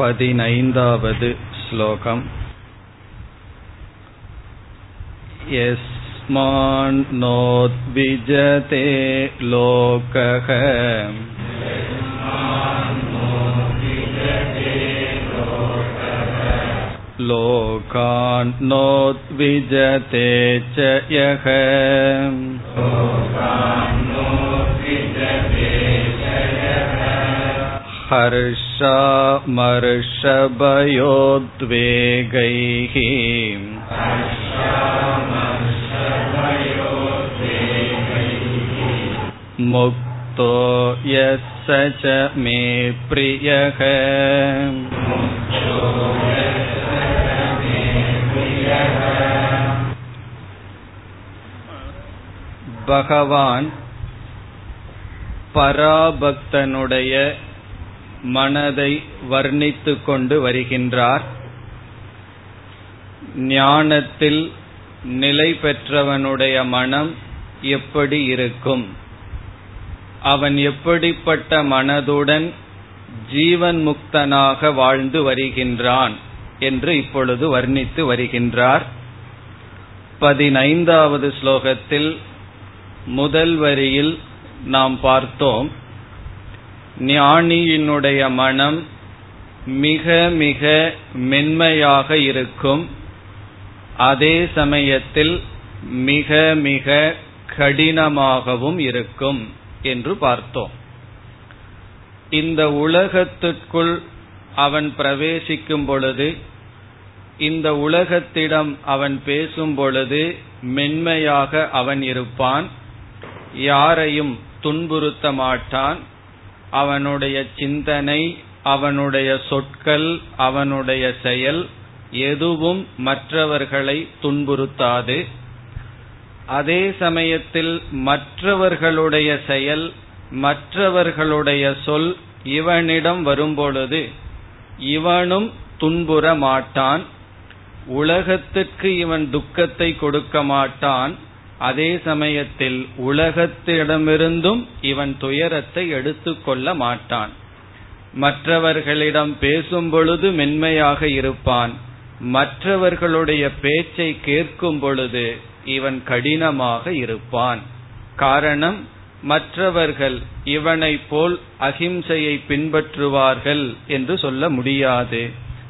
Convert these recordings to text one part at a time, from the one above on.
पदिनैन्दावद् श्लोकम् यस्मान्नोद्विजते लोकः लोकान्नोद्विजते च यः हर्षामर्षभयोद्वेगैः मुक्तो यः स च मे प्रियः பகவான் பராபக்தனுடைய மனதை வர்ணித்து கொண்டு வருகின்றார். ஞானத்தில் நிலை பெற்றவனுடைய மனம் எப்படி இருக்கும்? அவன் எப்படிப்பட்ட மனதுடன் ஜீவன் முக்தனாக வாழ்ந்து வருகின்றான் என்று இப்பொழுது வர்ணித்து வருகின்றார். பதினைந்தாவது ஸ்லோகத்தில் முதல் வரியில் நாம் பார்த்தோம். ஞானியினுடைய மனம் மிக மிக மென்மையாக இருக்கும். அதே சமயத்தில் மிக மிக கடினமாகவும் இருக்கும் என்று பார்த்தோம். இந்த உலகத்திற்குள் அவன் பிரவேசிக்கும் பொழுது இந்த உலகத்திடம் அவன் பேசும் பொழுது மென்மையாக அவன் இருப்பான் யாரையும் துன்புறுத்த மாட்டான் அவனுடைய சிந்தனை அவனுடைய சொற்கள் அவனுடைய செயல் எதுவும் மற்றவர்களை துன்புறுத்தாது. அதே சமயத்தில் மற்றவர்களுடைய செயல் மற்றவர்களுடைய சொல் இவனிடம் வரும்பொழுது இவனும் துன்புற மாட்டான் உலகத்திற்கு இவன் துக்கத்தை கொடுக்க மாட்டான் அதே சமயத்தில் உலகத்திடமிருந்தும் இவன் துயரத்தை எடுத்துக்கொள்ள மாட்டான். மற்றவர்களிடம் பேசும் பொழுது மென்மையாக இருப்பான். மற்றவர்களுடைய பேச்சை கேட்கும் பொழுது இவன் கடினமாக இருப்பான். காரணம் மற்றவர்கள் இவனை போல் அகிம்சையை பின்பற்றுவார்கள் என்று சொல்ல முடியாது.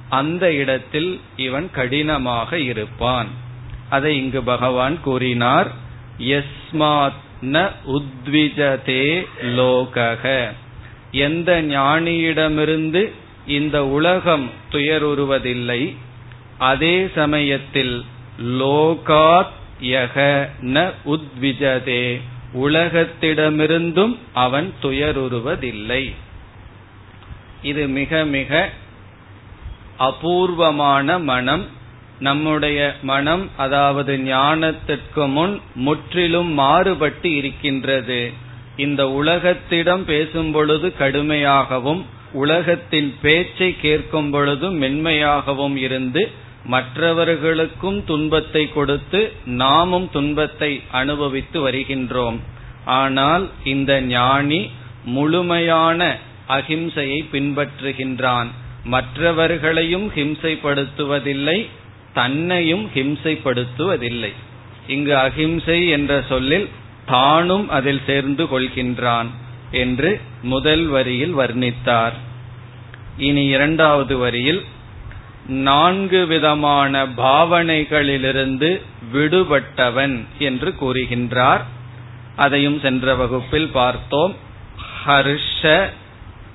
அந்த இடத்தில் இவன் கடினமாக இருப்பான். அதை இங்கு பகவான் கூறினார். எஸ்மாத் ந உத்விஜதே லோகக. எந்த ஞானியிடமிருந்து இந்த உலகம் துயருவதில்லை அதே சமயத்தில் லோகாத் யக ந உத்விஜதே உலகத்திடமிருந்தும் அவன் துயருவதில்லை. இது மிக மிக அபூர்வமான மனம். நம்முடைய மனம் அதாவது ஞானத்திற்கு முன் முற்றிலும் மாறுபட்டு இருக்கின்றது. இந்த உலகத்திடம் பேசும் பொழுது கடுமையாகவும் உலகத்தின் பேச்சை கேட்கும் பொழுது மென்மையாகவும் இருந்து மற்றவர்களுக்கும் துன்பத்தை கொடுத்து நாமும் துன்பத்தை அனுபவித்து வருகின்றோம். ஆனால் இந்த ஞானி முழுமையான அகிம்சையை பின்பற்றுகின்றான். மற்றவர்களையும் ஹிம்சைப்படுத்துவதில்லை தன்னையும் ஹிம்சைப்படுத்துவதில்லை. இங்கு அகிம்சை என்ற சொல்லில் தானும் அதில் சேர்ந்து கொள்கின்றான் என்று முதல் வரியில் வர்ணித்தார். இனி இரண்டாவது வரியில் நான்கு விதமான பாவனைகளிலிருந்து விடுபட்டவன் என்று கூறுகின்றார். அதையும் சென்ற வகுப்பில் பார்த்தோம். ஹர்ஷ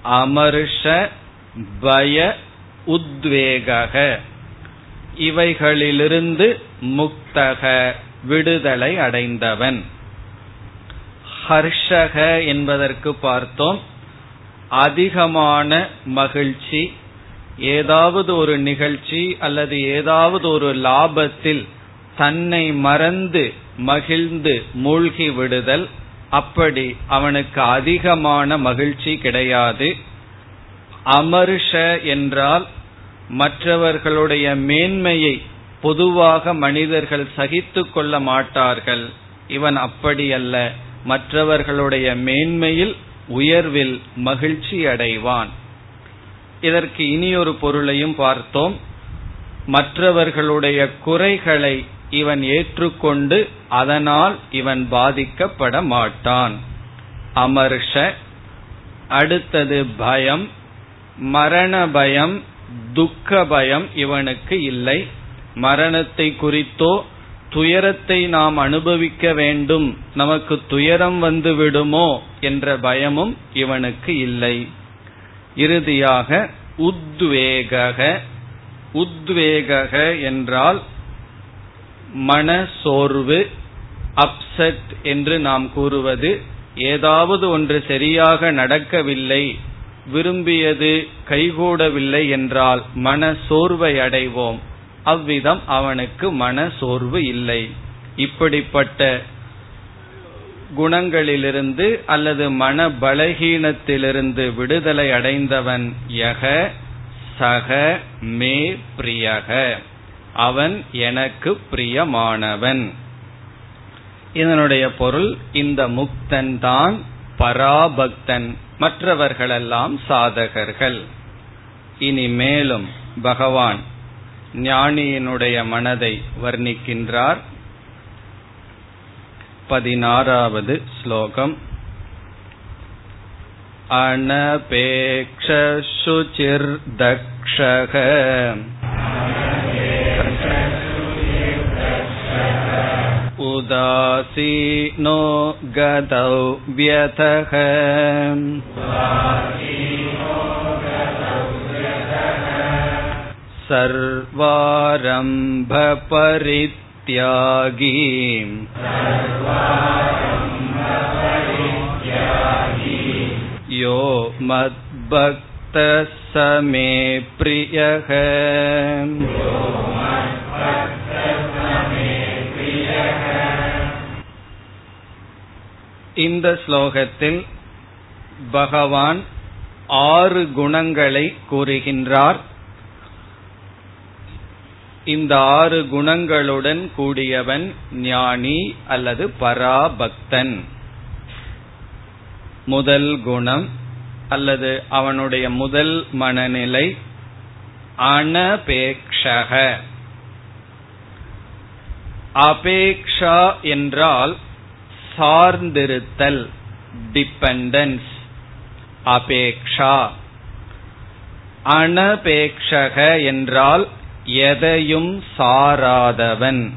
அமர்ஷ பய உத்வேக இவைகளிலிருந்து முக்தக விடுதலை அடைந்தவன். ஹர்ஷக என்பதற்கு பார்த்தோம். அதிகமான மகிழ்ச்சி ஏதாவது ஒரு நிகழ்ச்சி அல்லது ஏதாவது ஒரு லாபத்தில் தன்னை மறந்து மகிழ்ந்து மூழ்கி விடுதல் அப்படி அவனுக்கு அதிகமான மகிழ்ச்சி கிடையாது. அமர்ஷ என்றால் மற்றவர்களுடைய மேன்மையை பொதுவாக மனிதர்கள் சகித்து கொள்ள மாட்டார்கள். இவன் அப்படியல்ல. மற்றவர்களுடைய மேன்மையில் உயர்வில் மகிழ்ச்சி அடைவான். இதற்கு இனியொரு பொருளையும் பார்த்தோம். மற்றவர்களுடைய குறைகளை இவன் ஏற்றுக்கொண்டு அதனால் இவன் பாதிக்கப்பட மாட்டான். அமர்ஷ அடுத்தது பயம் மரண பயம் துக்க பயம் இவனுக்கு இல்லை. மரணத்தை குறித்தோ துயரத்தை நாம் அனுபவிக்க வேண்டும். நமக்கு துயரம் வந்து விடுமோ என்ற பயமும் இவனுக்கு இல்லை. இறுதியாக உத்வேக உத்வேக என்றால் மன சோர்வு அப்செட் என்று நாம் கூறுவது. ஏதாவது ஒன்று சரியாக நடக்கவில்லை. விரும்பியது கைகூடவில்லை என்றால் மன சோர்வை அடைவோம். அவ்விதம் அவனுக்கு மன சோர்வு இல்லை. இப்படிப்பட்ட குணங்களிலிருந்து அல்லது மன பலகீனத்திலிருந்து விடுதலை அடைந்தவன் யக சக மே பிரியக. அவன் எனக்கு பிரியமானவன். இதனுடைய பொருள் இந்த முக்தன் தான் பராபக்தன். மற்றவர்களெல்லாம் சாதகர்கள் இனி மேலும் பகவான் ஞானியினுடைய மனதை வர்ணிக்கின்றார் பதினாறாவது ஸ்லோகம் अनपेक्षशुचिर्दक्षः उदासीनो गतौ व्यथः सर्वारम्भपरित्यागी यो मद्भक्तः स मे प्रियः இந்த ஸ்லோகத்தில் பகவான் ஆறு குணங்களை கூறுகின்றார். இந்த ஆறு குணங்களுடன் கூடியவன் ஞானி அல்லது பராபக்தன். முதல் குணம் அல்லது அவனுடைய முதல் மனநிலை அனபேக்ஷக. அபேக்ஷா என்றால் சார்ந்திருத்தல் டிபெண்டன்ஸ் அபேக்ஷா. அனபேக்ஷக என்றால் எதையும் சாராதவன்.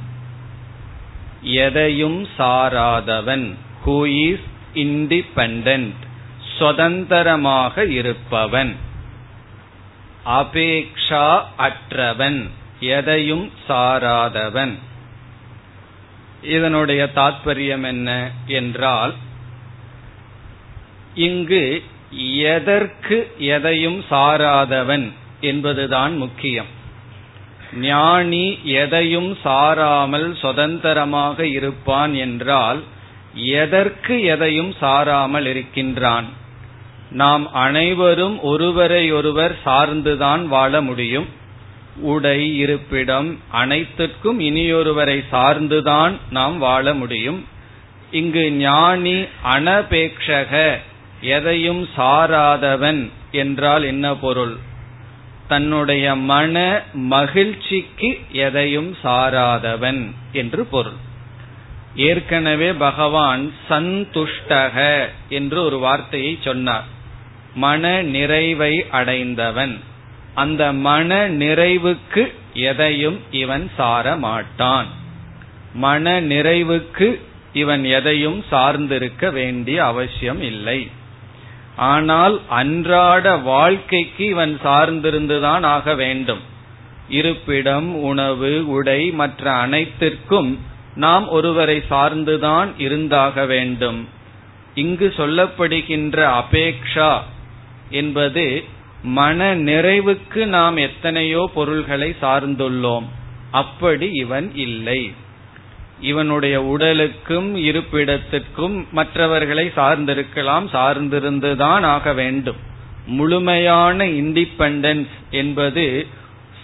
எதையும் சாராதவன். ஹூ இஸ் இண்டிபெண்டன்ட் சுதந்திரமாக இருப்பவன். அபேக்ஷா அற்றவன் எதையும் சாராதவன். இதனுடைய தாத்பரியம் என்ன என்றால் இங்கு எதற்கு எதையும் சாராதவன் என்பதுதான் முக்கியம். ஞானி எதையும் சாராமல் சுதந்திரமாக இருப்பான் என்றால் எதற்கு எதையும் சாராமல் இருக்கின்றான்? நாம் அனைவரும் ஒருவரையொருவர் சார்ந்துதான் வாழ முடியும். உடை இருப்பிடம் அனைத்திற்கும் இனியொருவரை சார்ந்துதான் நாம் வாழ முடியும். இங்கு ஞானி அனபேக்ஷக எதையும் சாராதவன் என்றால் என்ன பொருள்? தன்னுடைய மன மகிழ்ச்சிக்கு எதையும் சாராதவன் என்று பொருள். ஏற்கனவே பகவான் சந்துஷ்டக என்று ஒரு வார்த்தையை சொன்னார். மன நிறைவை அடைந்தவன். அந்த மன நிறைவுக்கு எதையும் இவன் சார மாட்டான் மன நிறைவுக்கு இவன் எதையும் சார்ந்திருக்க வேண்டிய அவசியம் இல்லை. ஆனால் அன்றாட வாழ்க்கைக்கு இவன் சார்ந்திருந்துதான் ஆக வேண்டும். இருப்பிடம் உணவு உடை மற்ற அனைத்திற்கும் நாம் ஒருவரை சார்ந்துதான் இருந்தாக வேண்டும். இங்கு சொல்லப்படுகின்ற அபேக்ஷா என்பது மன நிறைவுக்கு நாம் எத்தனையோ பொருள்களை சார்ந்துள்ளோம். அப்படி இவன் இல்லை. இவனுடைய உடலுக்கும் இருப்பிடத்திற்கும் மற்றவர்களை சார்ந்திருக்கலாம் சார்ந்திருந்துதான் ஆக வேண்டும். முழுமையான இண்டிபெண்டன்ஸ் என்பது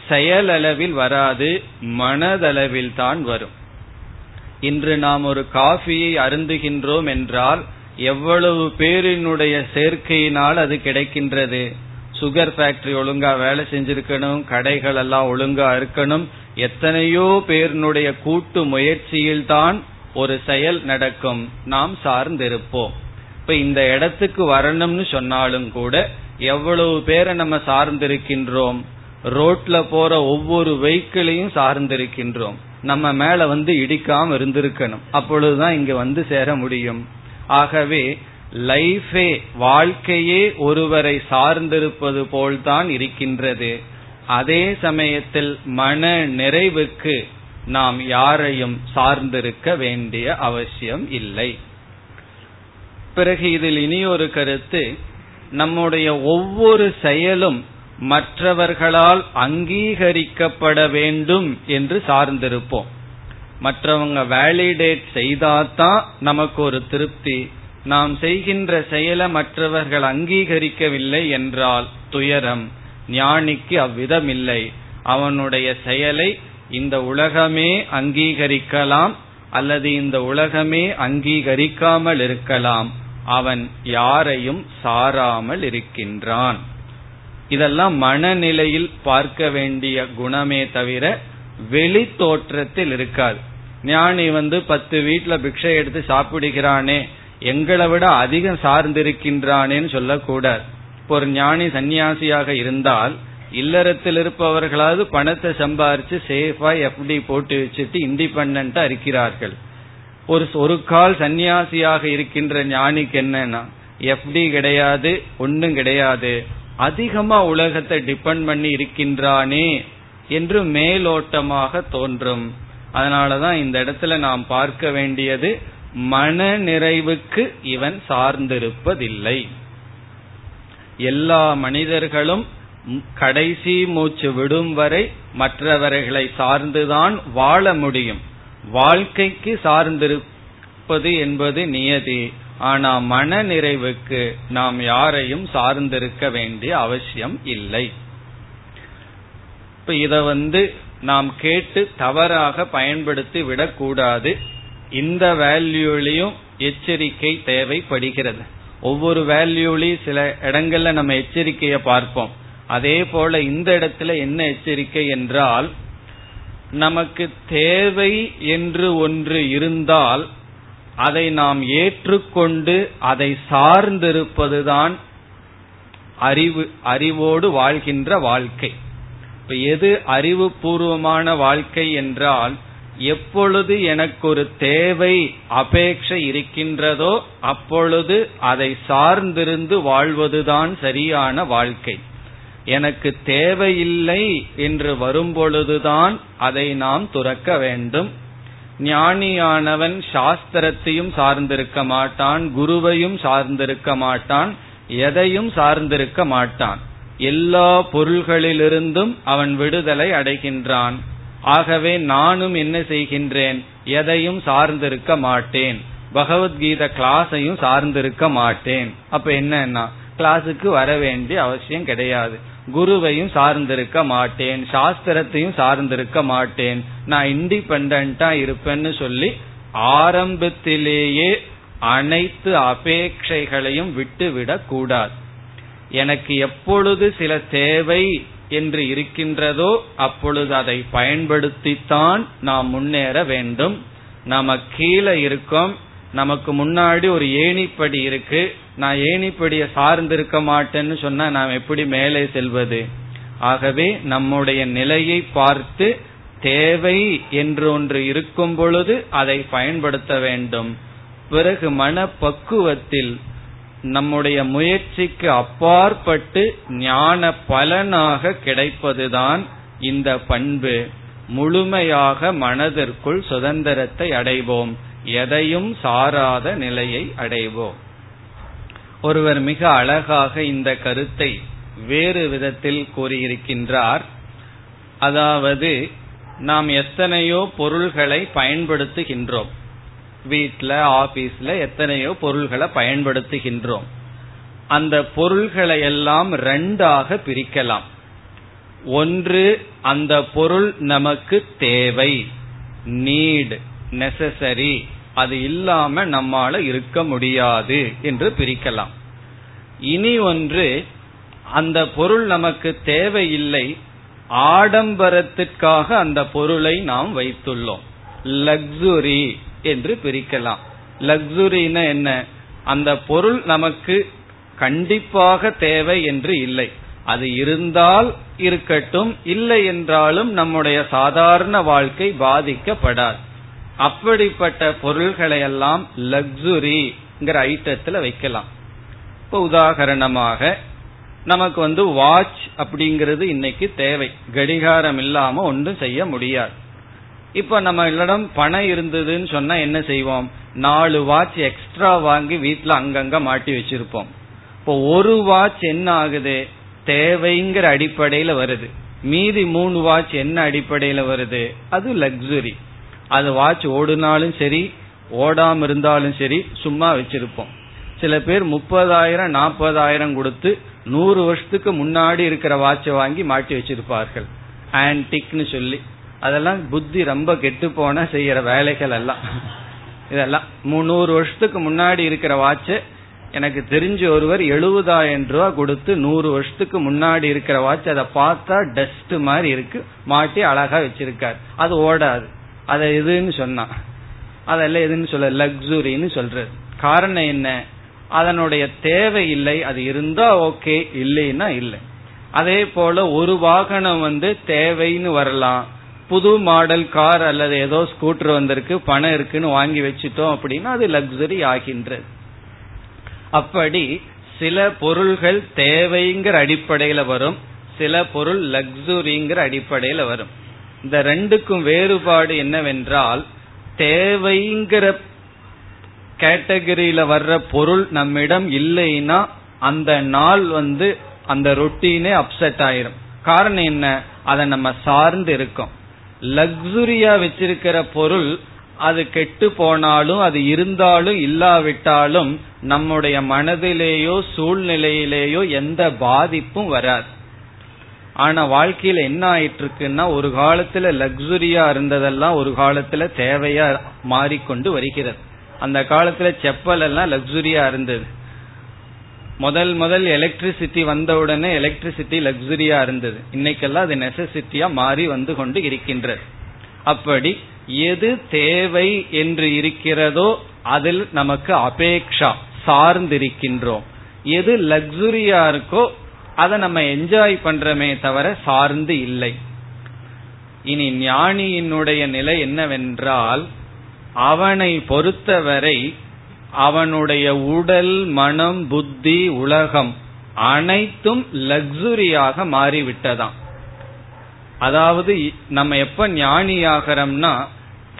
செயலளவில் வராது மனதளவில் தான் வரும். இன்று நாம் ஒரு காஃபியை அருந்துகின்றோம் என்றால் எவ்வளவு பேரினுடைய சேர்க்கையினால் அது கிடைக்கின்றது? சுகர் ஃபேக்டரி ஒழுங்கா வேலை செஞ்சிருக்கணும் கடைகள் எல்லாம் ஒழுங்கா இருக்கணும். எத்தனையோ பேரினுடைய கூட்டு முயற்சியில்தான் ஒரு செயல் நடக்கும். நாம் சார்ந்திருப்போம். இப்ப இந்த இடத்துக்கு வரணும்னு சொன்னாலும் கூட எவ்வளவு பேரை நம்ம சார்ந்திருக்கின்றோம்? ரோட்ல போற ஒவ்வொரு வெஹிக்கிளையும் சார்ந்திருக்கின்றோம். நம்ம மேல வந்து இடிக்காம இருந்திருக்கணும். அப்பொழுதுதான் இங்க வந்து சேர முடியும். ஆகவே லைஃபே வாழ்க்கையே ஒருவரை சார்ந்திருப்பது போல்தான் இருக்கின்றது. அதே சமயத்தில் மன நிறைவுக்கு நாம் யாரையும் சார்ந்திருக்க வேண்டிய அவசியம் இல்லை. பிறகு இதில் இனி ஒரு கருத்து நம்முடைய ஒவ்வொரு செயலும் மற்றவர்களால் அங்கீகரிக்கப்பட வேண்டும் என்று சார்ந்திருப்போம். மற்றவங்க வேலிடேட் செய்தாதான் நமக்கு ஒரு திருப்தி நாம் செய்கின்ற செயலை மற்றவர்கள் அங்கீகரிக்கவில்லை என்றால் துயரம் ஞானிக்கு அவ்விதம் இல்லை அவனுடைய செயலை இந்த உலகமே அங்கீகரிக்கலாம் அல்லது இந்த உலகமே அங்கீகரிக்காமல் இருக்கலாம். அவன் யாரையும் சாராமல் இருக்கின்றான். இதெல்லாம் மனநிலையில் பார்க்க வேண்டிய குணமே தவிர வெளி தோற்றத்தில் இருக்காது. ஞானி வந்து பத்து வீட்டுல பிக்ஷை எடுத்து சாப்பிடுகிறானே எங்களை விட அதிகம் சார்ந்திருக்கின்றானேன்னு சொல்லக்கூடாது. இப்போ ஒரு ஞானி சன்னியாசியாக இருந்தால் இல்லறத்தில் இருப்பவர்களாவது பணத்தை சம்பாரிச்சு சேஃபா எஃப்டி போட்டு வச்சுட்டு இண்டிபெண்டா இருக்கிறார்கள். ஒரு ஒரு கால் சன்னியாசியாக இருக்கின்ற ஞானிக்கு என்னன்னா எஃப்டி கிடையாது ஒன்னும் கிடையாது. அதிகமா உலகத்தை டிபெண்ட் பண்ணி இருக்கின்றானே என்று மேலோட்டமாக தோன்றும். அதனாலதான் இந்த இடத்துல நாம் பார்க்க வேண்டியது மன நிறைவுக்கு இவன் சார்ந்திருப்பதில்லை. எல்லா மனிதர்களும் கடைசி மூச்சு விடும் வரை மற்றவர்களை சார்ந்துதான் வாழ முடியும். வாழ்க்கைக்கு சார்ந்திருப்பது என்பது நியதி. ஆனா மன நிறைவுக்கு நாம் யாரையும் சார்ந்திருக்க வேண்டிய அவசியம் இல்லை. இப்ப இத வந்து நாம் கேட்டு தவறாக பயன்படுத்தி விடக்கூடாது. இந்த வேல்யூலையும் எச்சரிக்கை தேவைப்படுகிறது. ஒவ்வொரு வேல்யூலையும் சில இடங்கள்ல நம்ம எச்சரிக்கையை பார்ப்போம். அதே போல இந்த இடத்துல என்ன எச்சரிக்கை என்றால் நமக்கு தேவை என்று ஒன்று இருந்தால் அதை நாம் ஏற்றுக்கொண்டு அதை சார்ந்திருப்பதுதான் அறிவு அறிவோடு வாழ்கின்ற வாழ்க்கை. இப்ப எது அறிவு பூர்வமான வாழ்க்கை என்றால் எப்பொழுது எனக்கு ஒரு தேவை அபேட்சை இருக்கின்றதோ அப்பொழுது அதை சார்ந்திருந்து வாழ்வதுதான் சரியான வாழ்க்கை. எனக்கு தேவையில்லை என்று வரும்பொழுதுதான் அதை நாம் துறக்க வேண்டும். ஞானியானவன் சாஸ்திரத்தையும் சார்ந்திருக்க மாட்டான் குருவையும் சார்ந்திருக்க மாட்டான் எதையும் சார்ந்திருக்க மாட்டான். எல்லா பொருள்களிலிருந்தும் அவன் விடுதலை அடைகின்றான். ஆகவே நானும் என்ன செய்கின்றேன்? எதையும் சார்ந்திருக்க மாட்டேன். பகவத்கீதை கிளாஸையும் சார்ந்திருக்க மாட்டேன். அப்ப என்னன்னா கிளாஸுக்கு வர வேண்டிய அவசியம் கிடையாது. குருவையும் சார்ந்திருக்க மாட்டேன். சாஸ்திரத்தையும் சார்ந்திருக்க மாட்டேன். நான் இண்டிபெண்டா இருப்பேன்னு சொல்லி ஆரம்பத்திலேயே அனைத்து அபேட்சைகளையும் விட்டுவிடக் கூடாது எனக்கு எப்பொழுது சில தேவை என்று இருக்கின்றதோ அப்பொழுது அதை பயன்படுத்தித்தான் நாம் முன்னேற வேண்டும். நாம கீழே இருக்கோம். நமக்கு முன்னாடி ஒரு ஏணிப்படி இருக்கு. நான் ஏணிப்படிய சார்ந்திருக்க மாட்டேன்னு சொன்னா நாம் எப்படி மேலே செல்வது? ஆகவே நம்முடைய நிலையை பார்த்து தேவை என்று ஒன்று இருக்கும் பொழுது அதை பயன்படுத்த வேண்டும். பிறகு மனப்பக்குவத்தில் நம்முடைய முயற்சிக்கு அப்பாற்பட்டு ஞான பலனாக கிடைப்பதுதான் இந்த பண்பு. முழுமையாக மனதிற்குள் சுதந்திரத்தை அடைவோம். எதையும் சாராத நிலையை அடைவோம். ஒருவர் மிக அழகாக இந்த கருத்தை வேறு விதத்தில் கூறியிருக்கின்றார். அதாவது நாம் எத்தனையோ பொருள்களை பயன்படுத்துகின்றோம். வீட்ல ஆபீஸ்ல எத்தனையோ பொருள்களை பயன்படுத்துகின்றோம். அந்த பொருள்களை எல்லாம் ரெண்டாக பிரிக்கலாம். ஒன்று அந்த பொருள் நமக்கு தேவை நீட் நெசசரி அது இல்லாம நம்மால இருக்க முடியாது என்று பிரிக்கலாம். இனி ஒன்று அந்த பொருள் நமக்கு தேவையில்லை ஆடம்பரத்திற்காக அந்த பொருளை நாம் வைத்துள்ளோம். லக்ஸுரி என்று பிரிக்கலாம். லக்ஸுரினா என்ன? அந்த பொருள் நமக்கு கண்டிப்பாக தேவை என்று இல்லை. அது இருந்தால் இருக்கட்டும் இல்லை என்றாலும் நம்முடைய சாதாரண வாழ்க்கை பாதிக்கப்படாது. அப்படிப்பட்ட பொருள்களை எல்லாம் லக்ஸுரிங்கிற ஐட்டத்தில் வைக்கலாம். இப்போ உதாகரணமாக நமக்கு வந்து வாட்ச் அப்படிங்கிறது இன்னைக்கு தேவை. கடிகாரம் இல்லாம ஒன்றும் செய்ய முடியாது. இப்ப நம்ம இடம் பணம் இருந்ததுன்னு சொன்னா என்ன செய்வோம்? நாலு வாட்ச் எக்ஸ்ட்ரா வாங்கி வீட்டுல அங்கங்க மாட்டி வச்சிருப்போம். இப்போ ஒரு வாட்ச் என்ன ஆகுது? தேவைங்கிற அடிப்படையில வருது. மீதி மூணு வாட்ச் என்ன அடிப்படையில வருது? அது லக்ஸுரி அது வாட்ச் ஓடுனாலும் சரி ஓடாம இருந்தாலும் சரி சும்மா வச்சிருப்போம். சில பேர் முப்பதாயிரம் நாற்பதாயிரம் கொடுத்து நூறு வருஷத்துக்கு முன்னாடி இருக்கிற வாட்சை வாங்கி மாட்டி வச்சிருப்பார்கள். ஆன்டிக்னு சொல்லி. அதெல்லாம் புத்தி ரொம்ப கெட்டு போன செய்யற வேலைகள் எல்லாம். இதெல்லாம் முந்நூறு வருஷத்துக்கு முன்னாடி இருக்கிற வாட்சை எனக்கு தெரிஞ்ச ஒருவர் எழுபதாயிரம் ரூபா கொடுத்து நூறு வருஷத்துக்கு முன்னாடி இருக்கிற வாட்ச் அதை பார்த்தா டஸ்ட் மாதிரி இருக்கு. மாட்டி அழகா வச்சிருக்காரு. அது ஓடாது. அதை எதுன்னு சொன்னா. அதெல்லாம் எதுன்னு சொல்ல லக்ஸுரின்னு சொல்றது. காரணம் என்ன? அதனுடைய தேவை இல்லை. அது இருந்தா ஓகே இல்லைன்னா இல்லை. அதே போல ஒரு வாகனம் வந்து தேவைன்னு வரலாம். புது மாடல் கார் அல்லது ஏதோ ஸ்கூட்டர் வந்திருக்கு பணம் இருக்குன்னு வாங்கி வச்சுட்டோம் அப்படின்னா அது லக்ஸரி ஆகின்றது. அப்படி சில பொருள்கள் தேவைங்கிற அடிப்படையில வரும் சில பொருள் லக்ஸுரிங்கிற அடிப்படையில வரும். இந்த ரெண்டுக்கும் வேறுபாடு என்னவென்றால் தேவைங்கிற கேட்டகரியில வர்ற பொருள் நம்மிடம் இல்லைன்னா அந்த நாள் வந்து அந்த ரொட்டீனே அப்செட் ஆயிரும். காரணம் என்ன? அதை நம்ம சார்ந்து இருக்கோம். லக்ஸுரியா வச்சிருக்கிற பொருள் அது கெட்டு போனாலும் அது இருந்தாலும் இல்லாவிட்டாலும் நம்முடைய மனதிலேயோ சூழ்நிலையிலேயோ எந்த பாதிப்பும் வராது. ஆனா வாழ்க்கையில என்ன ஆயிட்டு இருக்குன்னா ஒரு காலத்துல லக்ஸுரியா இருந்ததெல்லாம் ஒரு காலத்துல தேவையா மாறிக்கொண்டு வருகிறது. அந்த காலத்துல செப்பல் எல்லாம் லக்ஸுரியா இருந்தது. முதல் முதல் எலக்ட்ரிசிட்டி வந்தவுடனே எலக்ட்ரிசிட்டி லக்ஸுரியா இருந்தது. இன்னைக்கெல்லாம் அது நெசசிட்டியா மாறி வந்து கொண்டு இருக்கின்றது. அப்படி எது தேவை என்று இருக்கிறதோ அதில் நமக்கு அபேக்ஷா சார்ந்திருக்கின்றோம். எது லக்ஸுரியா இருக்கோ அதை நம்ம என்ஜாய் பண்றமே தவிர சார்ந்து இல்லை. இனி ஞானியினுடைய நிலை என்னவென்றால் அவனை பொறுத்தவரை அவனுடைய உடல் மனம் புத்தி உலகம் அனைத்தும் லக்ஸுரியாக மாறிவிட்டதாம். அதாவது நம்ம எப்ப ஞானி ஆகிறோம்னா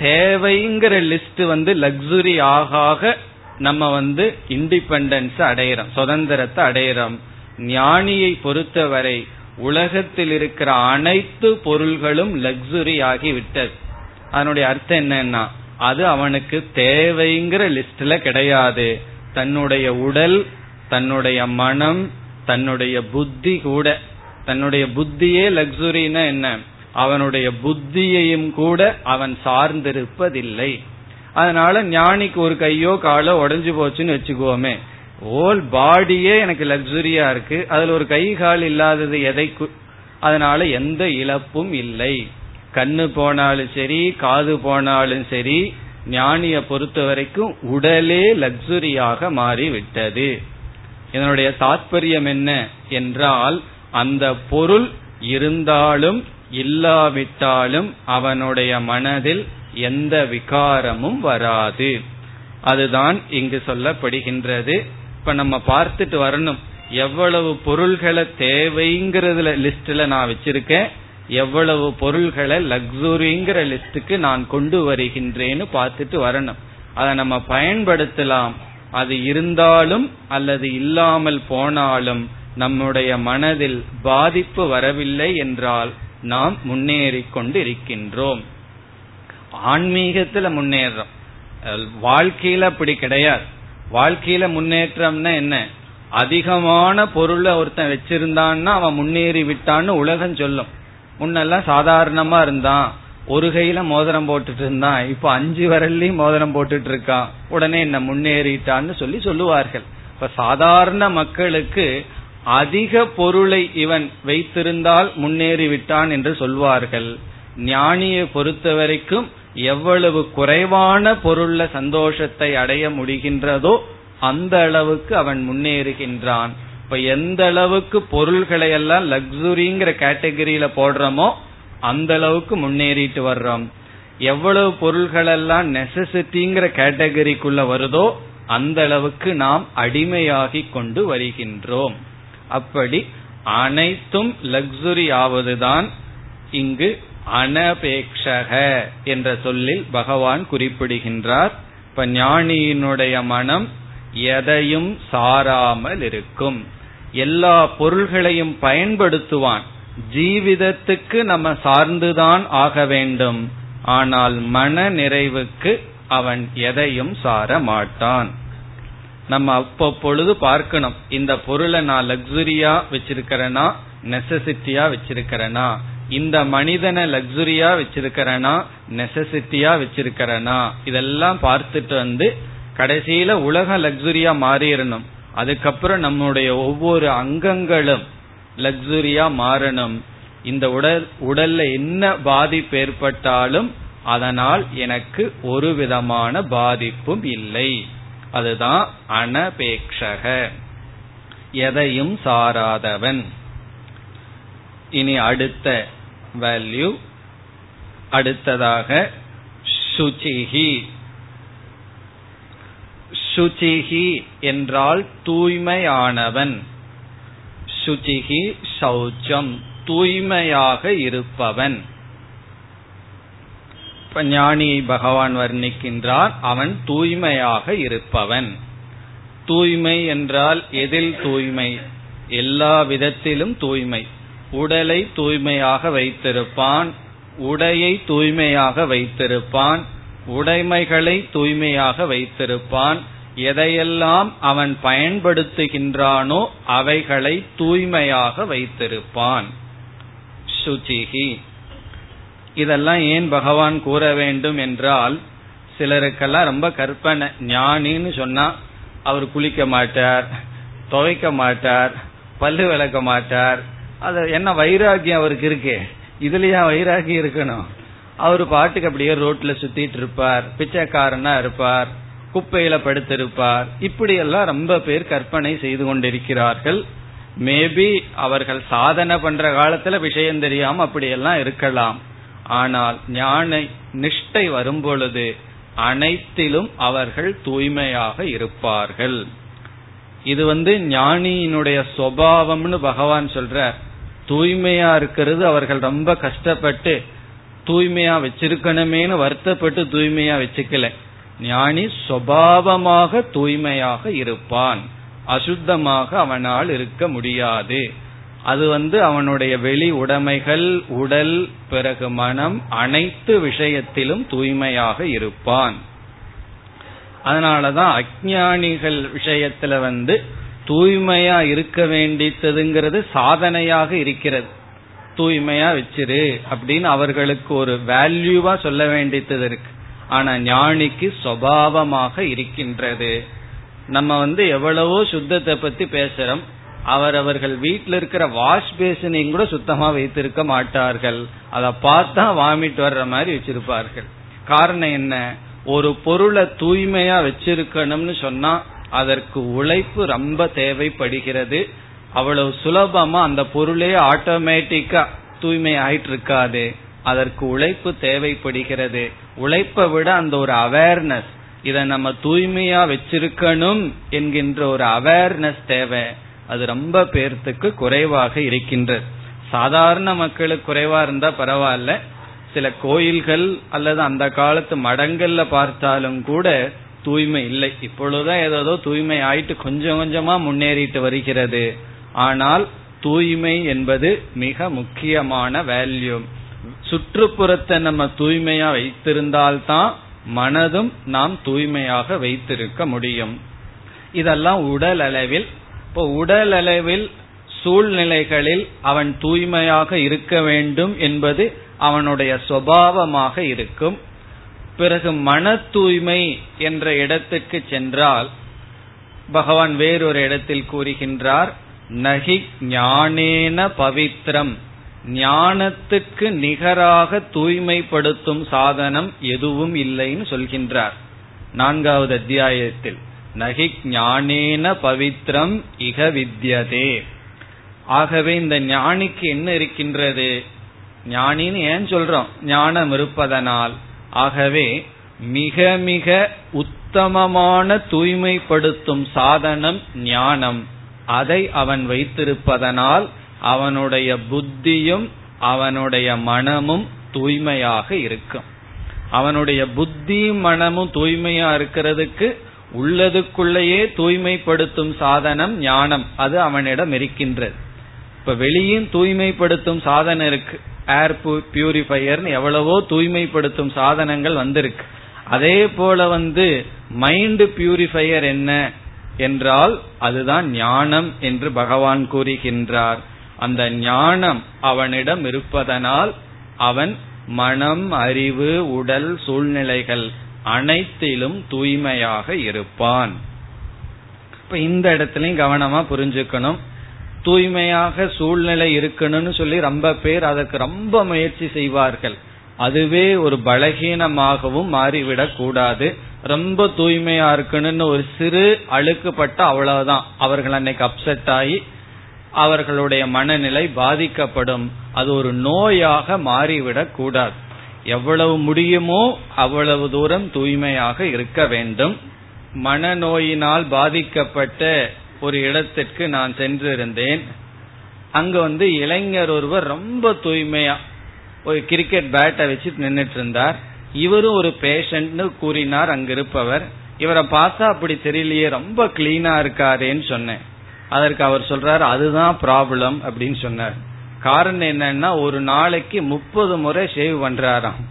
தேவைங்கிற லிஸ்ட் வந்து லக்ஸுரி ஆக நம்ம வந்து இண்டிபெண்டன்ஸ் அடையிறோம் சுதந்திரத்தை அடையிறோம். ஞானியை பொறுத்தவரை உலகத்தில் இருக்கிற அனைத்து பொருள்களும் லக்ஸுரி ஆகிவிட்டது அதனுடைய அர்த்தம் என்னன்னா அது அவனுக்கு தேவைங்கிற லிஸ்ட்ல கிடையாது. தன்னுடைய உடல் தன்னுடைய மனம் தன்னுடைய புத்தி கூட. தன்னுடைய புத்தியே லக்ஸுரினா என்ன? அவனுடைய புத்தியையும் கூட அவன் சார்ந்திருப்பதில்லை. அதனால ஞானிக்கு ஒரு கையோ காலோ உடஞ்சு போச்சுன்னு வச்சுக்கோமே. ஓல் பாடியே எனக்கு லக்ஸுரியா இருக்கு. அதுல ஒரு கை கால் இல்லாதது எதை அதனால எந்த இழப்பும் இல்லை. கண்ணு போனாலும் சரி காது போனாலும் சரி ஞானிய பொறுத்த வரைக்கும் உடலே லக்ஸுரியாக மாறிவிட்டது. இதனுடைய தாற்பயம் என்ன என்றால் அந்த பொருள் இருந்தாலும் இல்லாவிட்டாலும் அவனுடைய மனதில் எந்த விகாரமும் வராது. அதுதான் இங்கு சொல்லப்படுகின்றது. இப்ப நம்ம பார்த்துட்டு வரணும். எவ்வளவு பொருள்களை தேவைங்கிறதுல லிஸ்ட்ல நான் வச்சிருக்கேன். எவ்வளவு பொருள்களை லக்ஸுரிங்கிற லிஸ்டுக்கு நான் கொண்டு வருகின்றேன்னு பார்த்துட்டு வரணும். அதை நம்ம பயன்படுத்தலாம். அது இருந்தாலும் அல்லது இல்லாமல் போனாலும் நம்முடைய மனதில் பாதிப்பு வரவில்லை என்றால் நாம் முன்னேறி கொண்டு இருக்கின்றோம் ஆன்மீகத்துல முன்னேறோம். வாழ்க்கையில அப்படி கிடையாது. வாழ்க்கையில முன்னேற்றம்னா என்ன? அதிகமான பொருளை ஒருத்தன் வச்சிருந்தான்னா அவன் முன்னேறி விட்டான்னு உலகம் சொல்லும். முன்னெல்லாம் சாதாரணமா இருந்தான். ஒரு கையில மோதிரம் போட்டுட்டு இருந்தான். இப்ப அஞ்சு வரலையும் மோதிரம் போட்டுட்டு இருக்கான். உடனே என்ன முன்னேறிட்டான்னு சொல்லி சொல்லுவார்கள். இப்ப சாதாரண மக்களுக்கு அதிக பொருளை இவன் வைத்திருந்தால் முன்னேறிவிட்டான் என்று சொல்வார்கள். ஞானியை பொறுத்த வரைக்கும் எவ்வளவு குறைவான பொருள்ல சந்தோஷத்தை அடைய முடிகின்றதோ அந்த அளவுக்கு அவன் முன்னேறுகின்றான். இப்ப எந்த அளவுக்கு பொருள்களை எல்லாம் லக்ஸுரிங்கிற கேட்டகரியில போடுறோமோ அந்த அளவுக்கு முன்னேறிட்டு வர்றோம். எவ்வளவு பொருள்கள் எல்லாம் நெசசிட்டிங்கிற கேட்டகரிக்குள்ள வருதோ அந்த அளவுக்கு நாம் அடிமையாகி கொண்டு வருகின்றோம். அப்படி அனைத்தும் லக்ஸுரி ஆவதுதான் இங்கு அனபேக்ஷக என்ற சொல்லில் பகவான் குறிப்பிடுகின்றார். இப்ப ஞானியினுடைய மனம் எதையும் சாராமல் இருக்கும். எல்லா பொருள்களையும் பயன்படுத்துவான். ஜீவிதத்துக்கு நம்ம சார்ந்துதான் ஆக வேண்டும். ஆனால் மன நிறைவுக்கு அவன் எதையும் சார மாட்டான். நம்ம அப்பப்பொழுது பார்க்கணும் இந்த பொருளை நான் லக்ஸுரியா வச்சிருக்கிறேனா நெசசிட்டியா வச்சிருக்கிறேனா இந்த மனிதனை லக்ஸுரியா வச்சிருக்கிறனா நெசசிட்டியா வச்சிருக்கிறனா இதெல்லாம் பார்த்துட்டு வந்து கடைசியில உலக லக்ஸுரியா மாறிடணும். அதுக்கப்புறம் நம்முடைய ஒவ்வொரு அங்கங்களும் லக்ஸுரியா மாறணும். இந்த உடல் உடல்ல என்ன பாதிப்பு ஏற்பட்டாலும் அதனால் எனக்கு ஒரு விதமான பாதிப்பும் இல்லை. அதுதான் அனபேக்ஷக எதையும் சாராதவன். இனி அடுத்த வேல்யூ அடுத்ததாக சுச்சிஹி. சுச்சிகி என்றால் தூய்மையானவன். சுச்சிகி சௌச்சம் தூய்மையாக இருப்பவன். ஞானியை பகவான் வர்ணிக்கின்றார் அவன் தூய்மையாக இருப்பவன். தூய்மை என்றால் எதில் தூய்மை? எல்லா விதத்திலும் தூய்மை. உடலை தூய்மையாக வைத்திருப்பான் உடையை தூய்மையாக வைத்திருப்பான் உடைமைகளை தூய்மையாக வைத்திருப்பான் எதையெல்லாம் அவன் பயன்படுத்துகின்றானோ அவைகளை தூய்மையாக வைத்திருப்பான். சுச்சிகி இதெல்லாம் ஏன் பகவான் கூற வேண்டும் என்றால் சிலருக்கெல்லாம் ரொம்ப கற்பனை ஞானின்னு சொன்னா அவர் குளிக்க மாட்டார் துவைக்க மாட்டார் பல்லு விளக்க மாட்டார். அது என்ன வைராகியம் அவருக்கு இருக்கு. இதுலயா வைராகியம் இருக்கணும்? அவர் பாட்டுக்கு அப்படியே ரோட்ல சுத்திட்டு இருப்பார் பிச்சைக்காரனா இருப்பார். குப்பையில படுத்திருப்பார். இப்படி எல்லாம் ரொம்ப பேர் கற்பனை செய்து கொண்டிருக்கிறார்கள். மேபி அவர்கள் சாதனை பண்ற காலத்துல விஷயம் தெரியாம அப்படியெல்லாம் இருக்கலாம். ஆனால் ஞான நிஷ்டை வரும்பொழுது அனைத்திலும் அவர்கள் தூய்மையாக இருப்பார்கள். இது வந்து ஞானியினுடைய சுவாவம்னு பகவான் சொல்ற தூய்மையா இருக்கிறது அவர்கள் ரொம்ப கஷ்டப்பட்டு தூய்மையா வச்சிருக்கணுமேனு வருத்தப்பட்டு தூய்மையா வச்சுக்கல. ஞானி சுவாவமாக தூய்மையாக இருப்பான். அசுத்தமாக அவனால் இருக்க முடியாது. அது வந்து அவனுடைய வெளி உடைமைகள் உடல் பிறகு மனம் அனைத்து விஷயத்திலும் தூய்மையாக இருப்பான். அதனாலதான் அஜானிகள் விஷயத்துல வந்து தூய்மையா இருக்க வேண்டித்ததுங்கிறது சாதனையாக இருக்கிறது. தூய்மையா வச்சிரு அப்படின்னு அவர்களுக்கு ஒரு வேல்யூவா சொல்ல வேண்டியது இருக்கு. ஆனா ஞானிக்கு சுவாவமாக இருக்கின்றது. நம்ம வந்து எவ்வளவோ சுத்தத்தை பத்தி பேசுறோம். அவர் அவர்கள் வீட்டில் இருக்கிற வாஷ் பேசினையும் கூட சுத்தமா வைத்திருக்க மாட்டார்கள். அதை பார்த்தா வாமிட் வர்ற மாதிரி வச்சிருப்பார்கள். காரணம் என்ன? ஒரு பொருளை தூய்மையா வச்சிருக்கணும்னு சொன்னா அதற்கு உழைப்பு ரொம்ப தேவைப்படுகிறது. அவ்வளவு சுலபமா அந்த பொருளே ஆட்டோமேட்டிக்கா தூய்மை ஆயிட்டு இருக்காது அதற்கு உழைப்பு தேவைப்படுகிறது. உழைப்பை விட அந்த ஒரு அவேர்னஸ் இதை நம்ம தூய்மையா வச்சிருக்கணும் என்கின்ற ஒரு அவேர்னஸ் தேவை. அது ரொம்ப பேர்த்துக்கு குறைவாக இருக்கின்றது. சாதாரண மக்களுக்கு குறைவா இருந்தா பரவாயில்ல. சில கோயில்கள் அல்லது அந்த காலத்து மடங்கள்ல பார்த்தாலும் கூட தூய்மை இல்லை. இப்பொழுதுதான் ஏதோ தூய்மை ஆயிட்டு கொஞ்சம் கொஞ்சமா முன்னேறிட்டு வருகிறது. ஆனால் தூய்மை என்பது மிக முக்கியமான வேல்யூ சுற்றுப்புறத்தை நம்ம தூய்மையா வைத்திருந்தால்தான் மனதும் நாம் தூய்மையாக வைத்திருக்க முடியும். இதெல்லாம் உடல் அளவில். இப்போ உடல் அளவில் சூழ்நிலைகளில் அவன் தூய்மையாக இருக்க வேண்டும் என்பது அவனுடைய சுவாவமாக இருக்கும். பிறகு மன தூய்மை என்ற இடத்துக்கு சென்றால் பகவான் வேறொரு இடத்தில் கூறுகின்றார் நகி ஞானேன பவித்ரம். ஞானத்துக்கு நிகராக தூய்மைப்படுத்தும் சாதனம் எதுவும் இல்லைன்னு சொல்கின்றார். நான்காவது அத்தியாயத்தில் நகி ஞானேன பவித்ரம் இக வித்யதே. ஆகவே இந்த ஞானிக்கு என்ன இருக்கின்றது? ஞானின்னு ஏன் சொல்றோம்? ஞானம் இருப்பதனால். ஆகவே மிக மிக உத்தமமான தூய்மைப்படுத்தும் சாதனம் ஞானம். அதை அவன் வைத்திருப்பதனால் அவனுடைய புத்தியும் அவனுடைய மனமும் தூய்மையாக இருக்கும். அவனுடைய புத்தியும் மனமும் தூய்மையா இருக்கிறதுக்கு உள்ளதுக்குள்ளேயே தூய்மைப்படுத்தும் சாதனம் ஞானம். அது அவனிடம் இருக்கின்றது. இப்ப வெளியும் தூய்மைப்படுத்தும் சாதனம் இருக்கு. ஏர் பியூரிஃபையர்னு எவ்வளவோ தூய்மைப்படுத்தும் சாதனங்கள் வந்திருக்கு. அதே போல வந்து மைண்ட் பியூரிஃபையர் என்ன? என்றால் அதுதான் ஞானம் என்று பகவான் கூறுகின்றார். அந்த ஞானம் அவனிடம் இருப்பதனால் அவன் மனம் அறிவு உடல் சூழ்நிலைகள் அனைத்திலும் தூய்மையாக இருப்பான். இப்ப இந்த இடத்துலயும் கவனமா புரிஞ்சுக்கணும். தூய்மையாக சூழ்நிலை இருக்கணும்னு சொல்லி ரொம்ப பேர் அதற்கு ரொம்ப முயற்சி செய்வார்கள். அதுவே ஒரு பலகீனமாகவும் மாறிவிடக் கூடாது. ரொம்ப தூய்மையா இருக்கணும்னு ஒரு சிறு அழுக்குப்பட்ட அவ்வளவுதான். அவர்கள் அன்னைக்கு அப்செட் ஆகி அவர்களுடைய மனநிலை பாதிக்கப்படும். அது ஒரு நோயாக மாறிவிடக் கூடாது. எவ்வளவு முடியுமோ அவ்வளவு தூரம் தூய்மையாக இருக்க வேண்டும். மனநோயினால் பாதிக்கப்பட்ட ஒரு இடத்திற்கு நான் சென்றிருந்தேன். அங்க வந்து இளைஞர் ஒருவர் ரொம்ப தூய்மையா ஒரு கிரிக்கெட் பேட்டை வச்சு நின்றுட்டு இருந்தார் இவரும் ஒரு பேஷண்ட்னு கூறினார் அங்க இருப்பவர் இவரை பார்த்தா அப்படி தெரியலையே ரொம்ப கிளீனா இருக்காரேன்னு சொன்னேன். அதற்கு அவர் சொல்றார் அதுதான் ப்ராப்ளம் அப்படின்னு சொன்னார். காரணம் என்னன்னா ஒரு நாளைக்கு முப்பது முறை ஷேவ் பண்றாராம்.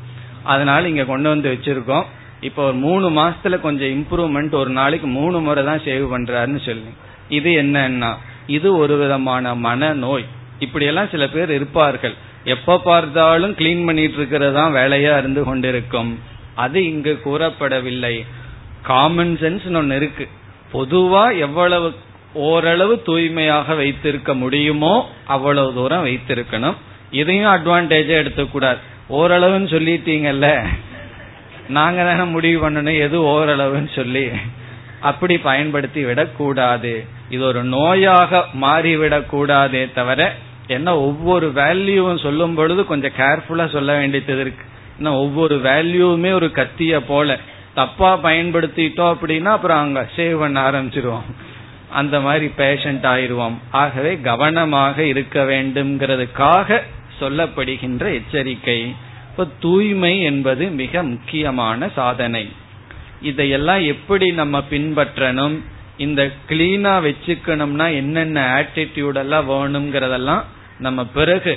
அதனால இங்க கொண்டு வந்து வச்சிருக்கோம். இப்ப ஒரு மூணு மாசத்துல கொஞ்சம் இம்ப்ரூவ்மெண்ட் ஒரு நாளைக்கு மூணு முறை தான் ஷேவ் பண்றாருன்னு சொல்லி. இது என்னன்னா இது ஒரு விதமான மனநோய். இப்படியெல்லாம் சில பேர் இருப்பார்கள். எப்ப பார்த்தாலும் கிளீன் பண்ணிட்டு இருக்கிறதா வேலையா இருந்து கொண்டிருக்கும். அது இங்கு கூறப்படவில்லை. காமன் சென்ஸ் ஒன்னு இருக்கு. பொதுவா எவ்வளவு ஓரளவு தூய்மையாக வைத்திருக்க முடியுமோ அவ்வளவு தூரம் வைத்திருக்கணும். இதையும் அட்வான்டேஜா எடுத்துக்கூடாது. ஓரளவுன்னு சொல்லிட்டீங்கல்ல? நாங்க தானே முடிவு பண்ணணும் எது ஓரளவுன்னு சொல்லி. அப்படி பயன்படுத்தி விடக்கூடாது. இது ஒரு நோயாக மாறிவிடக் கூடாதே தவிர என்ன ஒவ்வொரு வேல்யூவும் சொல்லும் பொழுது கொஞ்சம் கேர்ஃபுல்லா சொல்ல வேண்டியது இருக்கு. ஏன்னா ஒவ்வொரு வேல்யூவுமே ஒரு கத்திய போல. தப்பா பயன்படுத்திட்டோம் அப்படின்னா அப்புறம் அங்க சேவ் பண்ண ஆரம்பிச்சிருவோம். அந்த மாதிரி பேஷண்ட் ஆயிடுவோம். ஆகவே கவனமாக இருக்க வேண்டும்ங்கிறதுக்காக சொல்லப்படுகின்ற எச்சரிக்கை. இப்ப தூய்மை என்பது மிக முக்கியமான சாதனை. இதையெல்லாம் எப்படி நம்ம பின்பற்றணும்? இந்த கிளீனா வச்சுக்கணும்னா என்னென்ன ஆட்டிடியூட் எல்லாம் வேணுங்கிறதெல்லாம் நம்ம பிறகு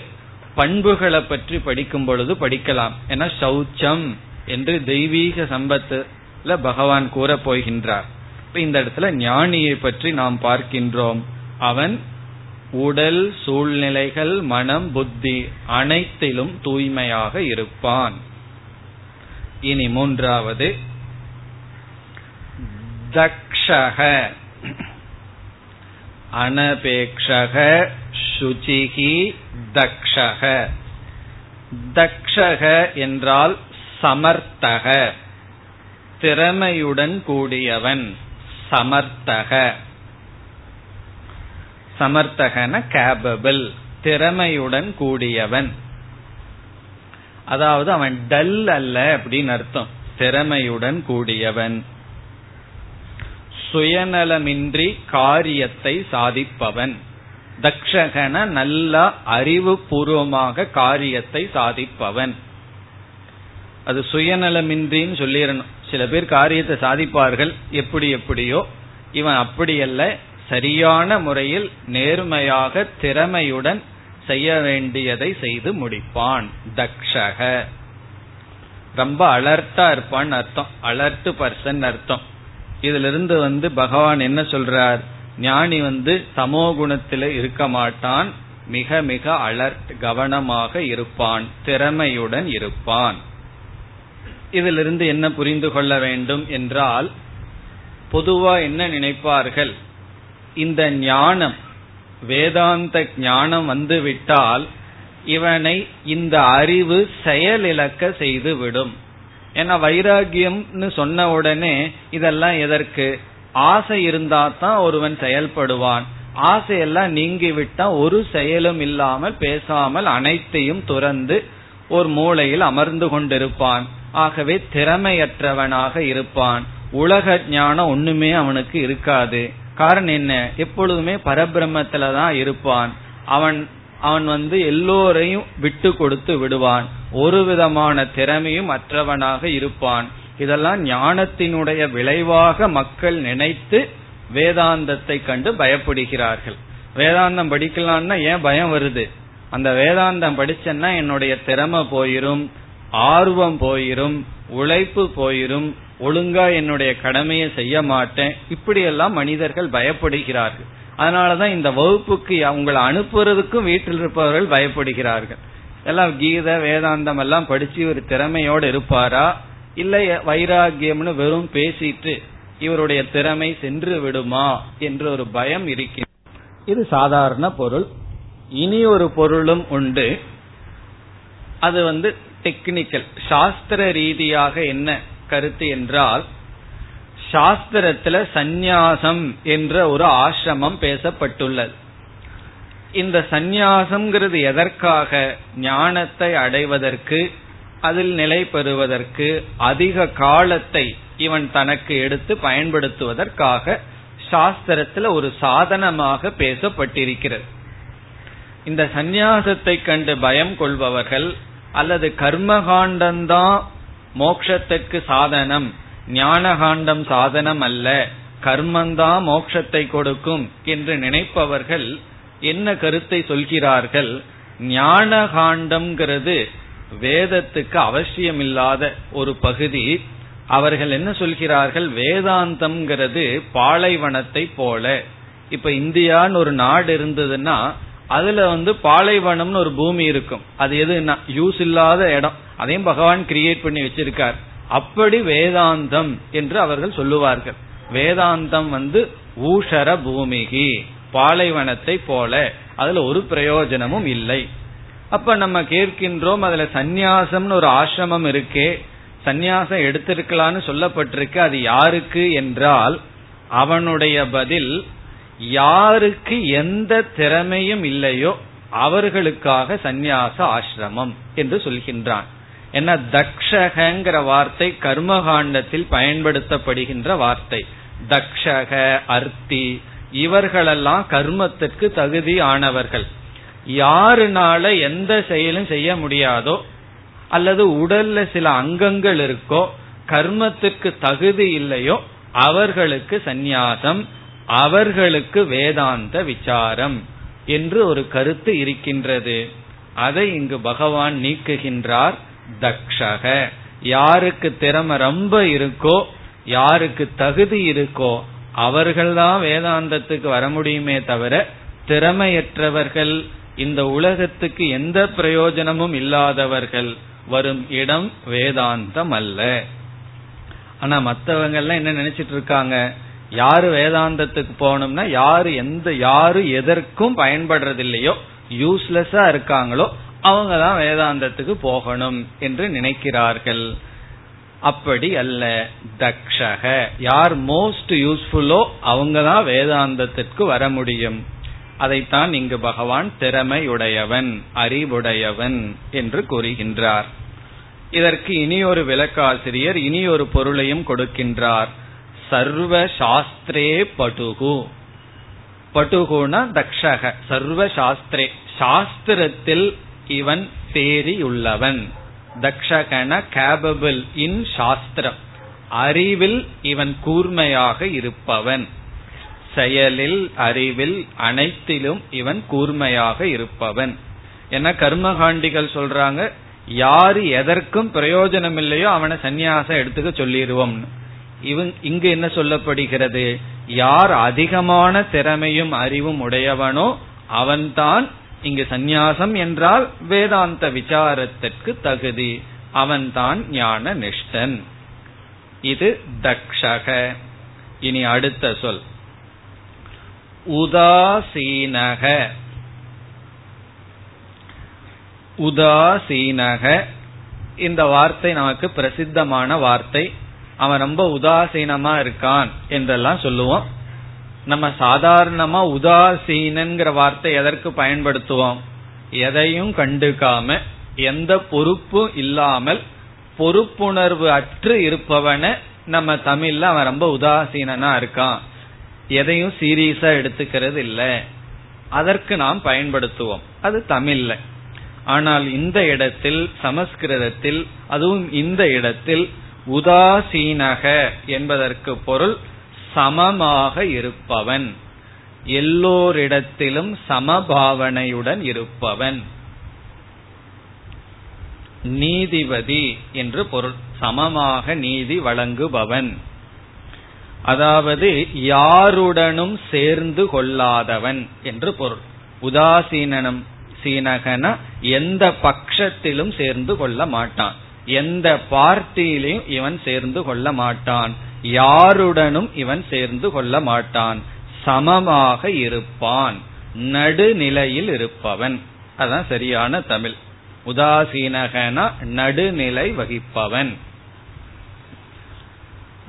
பண்புகளை பற்றி படிக்கும் பொழுது படிக்கலாம். ஏன்னா சௌச்சம் என்று தெய்வீக சம்பத்துல பகவான் கூற போகின்றார் இப்ப இந்த இடத்துல ஞானியை பற்றி நாம் பார்க்கின்றோம். அவன் உடல் சூழ்நிலைகள் மனம் புத்தி அனைத்திலும் தூய்மையாக இருப்பான். இனி மூன்றாவது. தக்ஷக. அனபேக்ஷக சுச்சிகி தக்ஷக. தக்ஷக என்றால் சமர்த்தக திறமையுடன் கூடியவன். சமர்த்தக. சமர்த்தகன கேபபிள் திறமையுடன் கூடியவன். அதாவது அவன் டல் அல்ல அப்படின்னு அர்த்தம். திறமையுடன் கூடியவன். சுயநலமின்றி காரியத்தை சாதிப்பவன். தக்ஷகன நல்ல அறிவுபூர்வமாக காரியத்தை சாதிப்பவன். அது சுயநலமின்றின்னு சொல்லிடணும். சில பேர் காரியத்தை சாதிப்பார்கள். எப்படி எப்படியோ. இவன் அப்படியல்ல. சரியான முறையில் நேர்மையாக திறமையுடன் செய்ய வேண்டியதை செய்து முடிப்பான். தக்ஷக. ரொம்ப அலர்ட்டா இருப்பான் அர்த்தம். அலர்ட் பர்சன் அர்த்தம். இதுல இருந்து வந்து பகவான் என்ன சொல்றார்? ஞானி வந்து சமோ குணத்தில இருக்க மாட்டான். மிக மிக அலர்ட் கவனமாக இருப்பான். திறமையுடன் இருப்பான். இதிலிருந்து என்ன புரிந்து கொள்ள வேண்டும் என்றால் பொதுவா என்ன நினைப்பார்கள்? இந்த ஞானம் வேதாந்த ஞானம் வந்துவிட்டால் இவனை இந்த அறிவு செயலிழக்க செய்து விடும் ஏன்னா வைராகியம்னு சொன்ன உடனே இதெல்லாம் எதற்கு? ஆசை இருந்தா தான் ஒருவன் செயல்படுவான். ஆசையெல்லாம் நீங்கிவிட்டா ஒரு செயலும் இல்லாமல் பேசாமல் அனைத்தையும் துறந்து ஒரு மூளையில் அமர்ந்து கொண்டிருப்பான். ஆகவே திறமையற்றவனாக இருப்பான். உலக ஞானம் ஒண்ணுமே அவனுக்கு இருக்காது. காரணம் என்ன? எப்பொழுதுமே பரபிரம்மத்துல தான் இருப்பான். அவன் அவன் வந்து எல்லோரையும் விட்டு கொடுத்து விடுவான். ஒரு விதமான திறமையும் அற்றவனாக இருப்பான். இதெல்லாம் ஞானத்தினுடைய விளைவாக மக்கள் நினைத்து வேதாந்தத்தை கண்டு பயப்படுகிறார்கள். வேதாந்தம் படிக்கலாம்னா ஏன் பயம் வருது? அந்த வேதாந்தம் படிச்சேன்னா என்னுடைய திறமை போயிரும். ஆர்வம் போயிரும் உழைப்பு போயிரும் ஒழுங்கா என்னுடைய கடமையை செய்ய மாட்டேன். இப்படியெல்லாம் மனிதர்கள் பயப்படுகிறார்கள். அதனாலதான் இந்த வகுப்புக்கு அவங்களை அனுப்புறதுக்கும் வீட்டில் இருப்பவர்கள் பயப்படுகிறார்கள். எல்லாம் கீத வேதாந்தம் எல்லாம் படிச்சு ஒரு திறமையோடு இருப்பாரா? இல்ல வைராகியம்னு வெறும் பேசிட்டு இவருடைய திறமை சென்று விடுமா என்ற ஒரு பயம் இருக்கிறது. இது சாதாரண பொருள். இனி ஒரு பொருளும் உண்டு. அது வந்து டெக்னிக்கல் சாஸ்திர ரீதியாக என்ன கருத்து என்றால் சாஸ்திரத்துல சந்நியாசம் என்ற ஒரு ஆசிரமம் பேசப்பட்டுள்ளது. இந்த சந்நியாசம்ங்கிறது எதற்காக? ஞானத்தை அடைவதற்கு அதில் நிலை பெறுவதற்கு அதிக காலத்தை இவன் தனக்கு எடுத்து பயன்படுத்துவதற்காக சாஸ்திரத்துல ஒரு சாதனமாக பேசப்பட்டிருக்கிறது. இந்த சந்நியாசத்தை கண்டு பயம் கொள்பவர்கள் அல்லது கர்மகாண்டம்தான் மோக்ஷத்துக்கு சாதனம். ஞானகாண்டம் சாதனம் அல்ல. கர்மந்தான் மோட்சத்தை கொடுக்கும் என்று நினைப்பவர்கள் என்ன கருத்தை சொல்கிறார்கள்? ஞானகாண்டம்ங்கிறது வேதத்துக்கு அவசியமில்லாத ஒரு பகுதி. அவர்கள் என்ன சொல்கிறார்கள்? வேதாந்தம்ங்கிறது பாலைவனத்தை போல. இப்ப இந்தியான்னு ஒரு நாடு இருந்ததுன்னா அதுல வந்து பாலைவனம்னு ஒரு பூமி இருக்கும். அது எதுனா யூஸ் இல்லாத இடம். அதையும் பகவான் கிரியேட் பண்ணி வச்சிருக்கார். அப்படி வேதாந்தம் என்று அவர்கள் சொல்லுவார்கள். வேதாந்தம் வந்து ஊஷர பூமிகி பாலைவனத்தை போல. அதுல ஒரு பிரயோஜனமும் இல்லை. அப்ப நம்ம கேட்கின்றோம் அதுல சந்நியாசம்னு ஒரு ஆசிரமம் இருக்கே. சந்நியாசம் எடுத்திருக்கலான்னு சொல்லப்பட்டிருக்கு. அது யாருக்கு என்றால் அவனுடைய பதில் யாருக்கு எந்த திறமையும் இல்லையோ அவர்களுக்காக சந்நியாச ஆசிரமம் என்று சொல்கின்றான். என்ன தக்ஷகங்கிற வார்த்தை கர்மகாண்டத்தில் பயன்படுத்தப்படுகின்ற வார்த்தை. தக்ஷக அர்த்தி இவர்களெல்லாம் கர்மத்திற்கு தகுதி ஆனவர்கள். யாருனால எந்த செயலும் செய்ய முடியாதோ அல்லது உடல்ல சில அங்கங்கள் இருக்கோ கர்மத்திற்கு தகுதி இல்லையோ அவர்களுக்கு சந்நியாசம் அவர்களுக்கு வேதாந்த விசாரம் என்று ஒரு கருத்து இருக்கின்றது. அதை இங்கு பகவான் நீக்குகின்றார் தக்ஷக. யாருக்கு திறமை ரொம்ப இருக்கோ யாருக்கு தகுதி இருக்கோ அவர்கள்தான் வேதாந்தத்துக்கு வர முடியுமே தவிர திறமையற்றவர்கள் இந்த உலகத்துக்கு எந்த பிரயோஜனமும் இல்லாதவர்கள் வரும் இடம் வேதாந்தம் அல்ல. ஆனா மற்றவங்கள்லாம் எல்லாம் என்ன நினைச்சிட்டு இருக்காங்க? யாரு வேதாந்தத்துக்கு போகணும்னா யாரு எந்த யாரு எதற்கும் பயன்படுறதில்லையோ யூஸ்லெஸ்ஸா இருக்காங்களோ அவங்க தான் வேதாந்தத்துக்கு போகணும் என்று நினைக்கிறார்கள். அப்படி அல்ல தக்ஷக. யார் மோஸ்ட் யூஸ்ஃபுல்லோ அவங்க தான் வேதாந்தத்திற்கு வர முடியும். அதைத்தான் இங்கு பகவான் திறமையுடையவன் அறிவுடையவன் என்று கூறுகின்றார். இதற்கு இனி ஒரு விளக்காசிரியர் இனி ஒரு பொருளையும் கொடுக்கின்றார். சர்வ சாஸ்திரே படுகு. படுகுனா தக்ஷக சர்வ சாஸ்திரே சாஸ்திரத்தில் இவன் தேறியுள்ளவன். தக்ஷகன கேபபிள் இன் சாஸ்திரம். அறிவில் இவன் கூர்மையாக இருப்பவன். செயலில் அறிவில் அனைத்திலும் இவன் கூர்மையாக இருப்பவன். என கர்மகாண்டிகள் சொல்றாங்க? யாரு எதற்கும் பிரயோஜனம் இல்லையோ அவனை சந்நியாசம் எடுத்துக்க சொல்லிடுவோம் இங்கு என்ன சொல்லப்படுகிறது? யார் அதிகமான திறமையும் அறிவும் உடையவனோ அவன்தான் இங்கு சந்நியாசம் என்றால் வேதாந்த விசாரத்திற்கு தகுதி. அவன்தான் ஞான நிஷ்டன் இது தக்ஷக. இனி அடுத்த சொல். உதாசீனக. உதாசீனக. இந்த வார்த்தை நமக்கு பிரசித்தமான வார்த்தை. அவன் ரொம்ப உதாசீனமா இருக்கான் என்றெல்லாம் சொல்லுவோம். நம்ம சாதாரணமா உதாசீனங்கிற வார்த்தை எதற்கு பயன்படுத்துவோம்? எதையும் கண்டுக்காம எந்த பொறுப்பும் இல்லாமல் பொறுப்புணர்வு அற்று இருப்பவன நம்ம தமிழ்ல அவன் ரொம்ப உதாசீனா இருக்கான். எதையும் சீரியஸா எடுத்துக்கிறது இல்ல. அதற்கு நாம் பயன்படுத்துவோம். அது தமிழ்ல. ஆனால் இந்த இடத்தில் சமஸ்கிருதத்தில் அதுவும் இந்த இடத்தில் உதாசீனக என்பதற்கு பொருள் சமமாக இருப்பவன். எல்லோரிடத்திலும் சமபாவனையுடன் இருப்பவன். நீதிபதி என்று பொருள். சமமாக நீதி வழங்குபவன். அதாவது யாருடனும் சேர்ந்து கொள்ளாதவன் என்று பொருள். உதாசீனம் சீனகன எந்த பட்சத்திலும் சேர்ந்து கொள்ள மாட்டான். எந்த பார்ட்டியிலையும் இவன் சேர்ந்து கொள்ள மாட்டான். யாருடனும் இவன் சேர்ந்து கொள்ள மாட்டான். சமமாக இருப்பான். நடுநிலையில் இருப்பவன். அதான் சரியான தமிழ். உதாசீனகனா நடுநிலை வகிப்பவன்.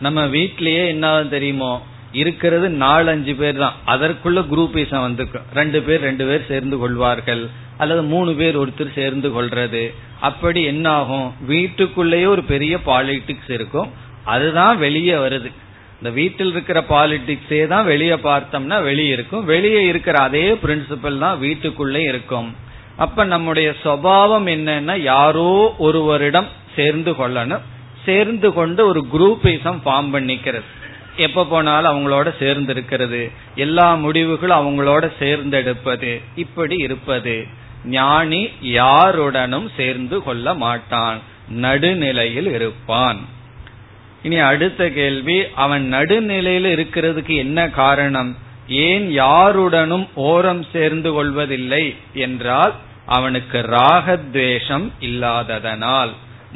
நம்ம வீட்லயே என்ன தெரியுமோ? இருக்கிறது நாலஞ்சு பேர் தான் அதற்குள்ள குரூப்பிசம் வந்து ரெண்டு பேர் ரெண்டு பேர் சேர்ந்து கொள்வார்கள். அல்லது மூணு பேர் ஒருத்தர் சேர்ந்து கொள்றது. அப்படி என்ன ஆகும் வீட்டுக்குள்ளேயே ஒரு பெரிய பாலிடிக்ஸ் இருக்கும். அதுதான் வெளியே வருது. இந்த வீட்டில் இருக்கிற பாலிடிக்ஸே தான் வெளியே பார்த்தோம்னா வெளியே இருக்கும். வெளியே இருக்கிற அதே பிரின்சிபல் தான் வீட்டுக்குள்ளே இருக்கும். அப்ப நம்முடைய சுவாவம் என்னன்னா யாரோ ஒருவரிடம் சேர்ந்து கொள்ளணும். சேர்ந்து கொண்டு ஒரு குரூப்பிசம் ஃபார்ம் பண்ணிக்கிறது. எப்ப போனாலும் அவங்களோட சேர்ந்து இருக்கிறது. எல்லா முடிவுகளும் அவங்களோட சேர்ந்தெடுப்பது. இப்படி இருப்பது. ஞானி யாருடனும் சேர்ந்து கொள்ள மாட்டான். நடுநிலையில் இருப்பான். இனி அடுத்த கேள்வி அவன் நடுநிலையில் இருக்கிறதுக்கு என்ன காரணம்? ஏன் யாருடனும் ஓரம் சேர்ந்து கொள்வதில்லை என்றால் அவனுக்கு ராகத்வேஷம் இல்லாததனால்.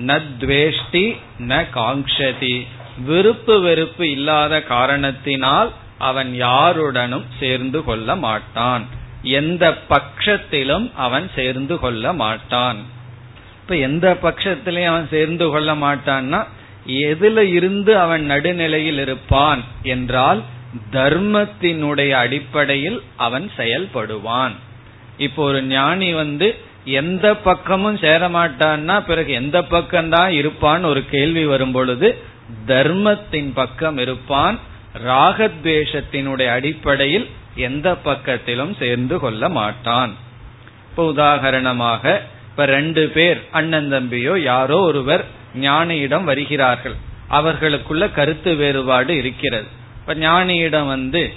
நத்வேஷ்டி ந காங்ஷதி விருப்பு வெறுப்பு இல்லாத காரணத்தினால் அவன் யாருடனும் சேர்ந்து கொள்ள மாட்டான். எந்த பட்சத்திலும் அவன் சேர்ந்து கொள்ள மாட்டான். இப்ப எந்த பட்சத்திலையும் அவன் சேர்ந்து கொள்ள மாட்டான்னா எதுல இருந்து அவன் நடுநிலையில் இருப்பான் என்றால் தர்மத்தினுடைய அடிப்படையில் அவன் செயல்படுவான். இப்போ ஒரு ஞானி வந்து எந்த பக்கமும் சேர மாட்டான்னா பிறகு எந்த பக்கம்தான் இருப்பான் ஒரு கேள்வி வரும் பொழுது தர்மத்தின் பக்கம் இருப்பான் ராகத்வேஷத்தினுடைய அடிப்படையில் எந்த பக்கத்திலும் சேர்ந்து கொள்ள மாட்டான். இப்ப உதாரணமாக இப்ப ரெண்டு பேர் அண்ணன் தம்பியோ யாரோ ஒருவர் ஞானியிடம் வருகிறார்கள். அவர்களுக்குள்ள கருத்து வேறுபாடு இருக்கிறது. இப்ப ஞானியிடம் வந்து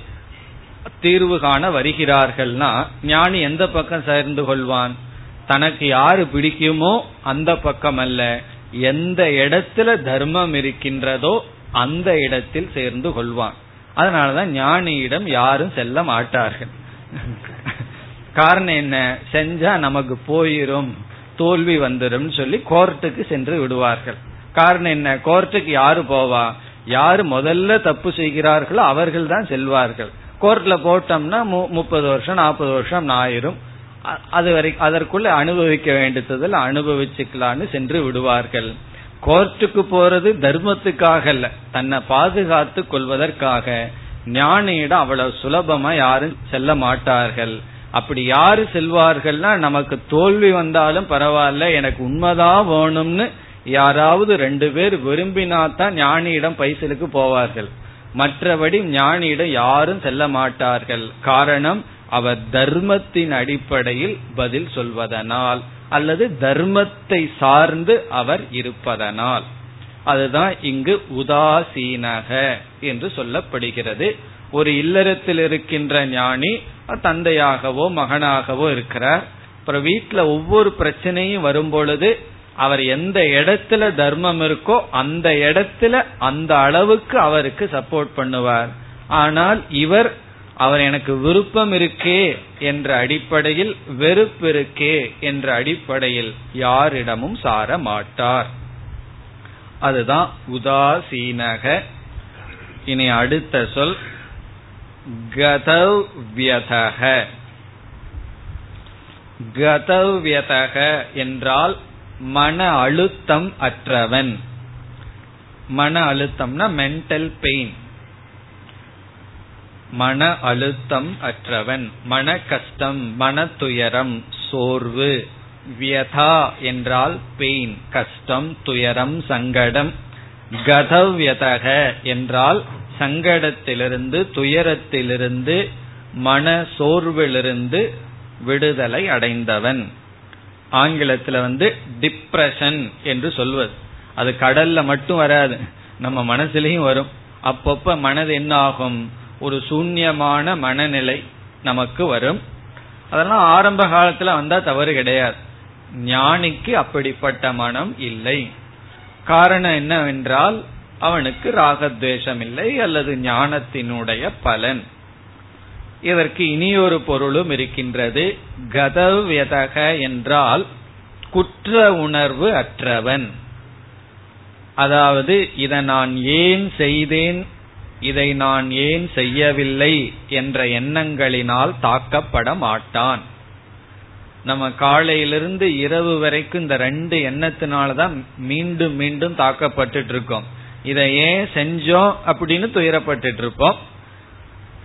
தீர்வு காண வருகிறார்கள்னா ஞானி எந்த பக்கம் சேர்ந்து கொள்வான்? தனக்கு யாரு பிடிக்குமோ அந்த பக்கம் அல்ல. எந்த இடத்துல தர்மம் இருக்கின்றதோ அந்த இடத்தில் சேர்ந்து கொள்வான். அதனாலதான் ஞானியிடம் யாரும் செல்ல மாட்டார்கள். காரணம் என்ன? செஞ்சா நமக்கு போயிரும் தோல்வி வந்துடும் சொல்லி கோர்ட்டுக்கு சென்று விடுவார்கள். காரணம் என்ன? கோர்ட்டுக்கு யாரு போவா? யாரு முதல்ல தப்பு செய்கிறார்களோ அவர்கள் தான் செல்வார்கள். கோர்ட்ல போட்டோம்னா முப்பது வருஷம் நாற்பது வருஷம் ஆயிரும். அது வரை அதற்குள்ள அனுபவிக்க வேண்டியதில் அனுபவிச்சுக்கலான்னு சென்று விடுவார்கள். கோர்ட்டுக்கு போறது தர்மத்துக்காக அல்ல. தன்னை பாதுகாத்து கொள்வதற்காக ஞானியிடம் அவ்வளவு சுலபமா யாரும் செல்ல மாட்டார்கள். அப்படி யாரு செல்வார்கள்னா நமக்கு தோல்வி வந்தாலும் பரவாயில்ல எனக்கு உண்மைதான் வேணும்னு யாராவது ரெண்டு பேர் விரும்பினாதான் ஞானியிடம் பைசலுக்கு போவார்கள். மற்றபடி ஞானியிடம் யாரும் செல்ல மாட்டார்கள். காரணம் அவர் தர்மத்தின் அடிப்படையில் பதில் சொல்வதனால். அல்லது தர்மத்தை சார்ந்து அவர் இருப்பதனால். அதுதான் இங்கு உதாசீனக என்று சொல்லப்படுகிறது. ஒரு இல்லறத்தில் இருக்கின்ற ஞானி தந்தையாகவோ மகனாகவோ இருக்கிறார். அப்புறம் வீட்டுல ஒவ்வொரு பிரச்சனையும் வரும் பொழுது அவர் எந்த இடத்துல தர்மம் இருக்கோ அந்த இடத்துல அந்த அளவுக்கு அவருக்கு சப்போர்ட் பண்ணுவார். ஆனால் இவர் அவர் எனக்கு விருப்பம் இருக்கே என்ற அடிப்படையில் வெறுப்பு இருக்கே என்ற அடிப்படையில் யாரிடமும் சார மாட்டார். அதுதான் உதாசீனக. இனி அடுத்த சொல் கதவ்யதக கதவ்யதக என்றால் மன அழுத்தம் அற்றவன். மன அழுத்தம்னா மென்டல் பெயின் மன அழுத்தம் அற்றவன் மன கஷ்டம் மன துயரம் சோர்வு வியதா என்றால் பெயின் கஷ்டம் துயரம் சங்கடம் கதவ்யதக என்றால் சங்கடத்திலிருந்து துயரத்திலிருந்து மன சோர்விலிருந்து விடுதலை அடைந்தவன். ஆங்கிலத்தில் வந்து டிப்ரெஷன் என்று சொல்வது. அது கடல்ல மட்டும் வராது. நம்ம மனசுலயும் வரும். அப்பப்ப மனது என்ன ஆகும்? ஒரு சூன்யமான மனநிலை நமக்கு வரும். அதெல்லாம் ஆரம்ப காலத்துல வந்தா தவறு கிடையாது. ஞானிக்கு அப்படிப்பட்ட மனம் இல்லை. காரணம் என்னவென்றால் அவனுக்கு ராகத்வேஷம் இல்லை அல்லது ஞானத்தினுடைய பலன். இதற்கு இனியொரு பொருளும் இருக்கின்றது. கதவ்யதக என்றால் குற்ற உணர்வு அற்றவன். அதாவது இதை நான் ஏன் செய்தேன் இதை நான் ஏன் செய்யவில்லை என்ற எண்ணங்களினால் தாக்கப்பட மாட்டான். நம்ம காலையிலிருந்து இரவு வரைக்கும் இந்த ரெண்டு எண்ணத்தினாலதான் மீண்டும் மீண்டும் தாக்கப்பட்டு இருக்கோம் இதை ஏன் செஞ்சோம் அப்படின்னு துயரப்பட்டு இருப்போம்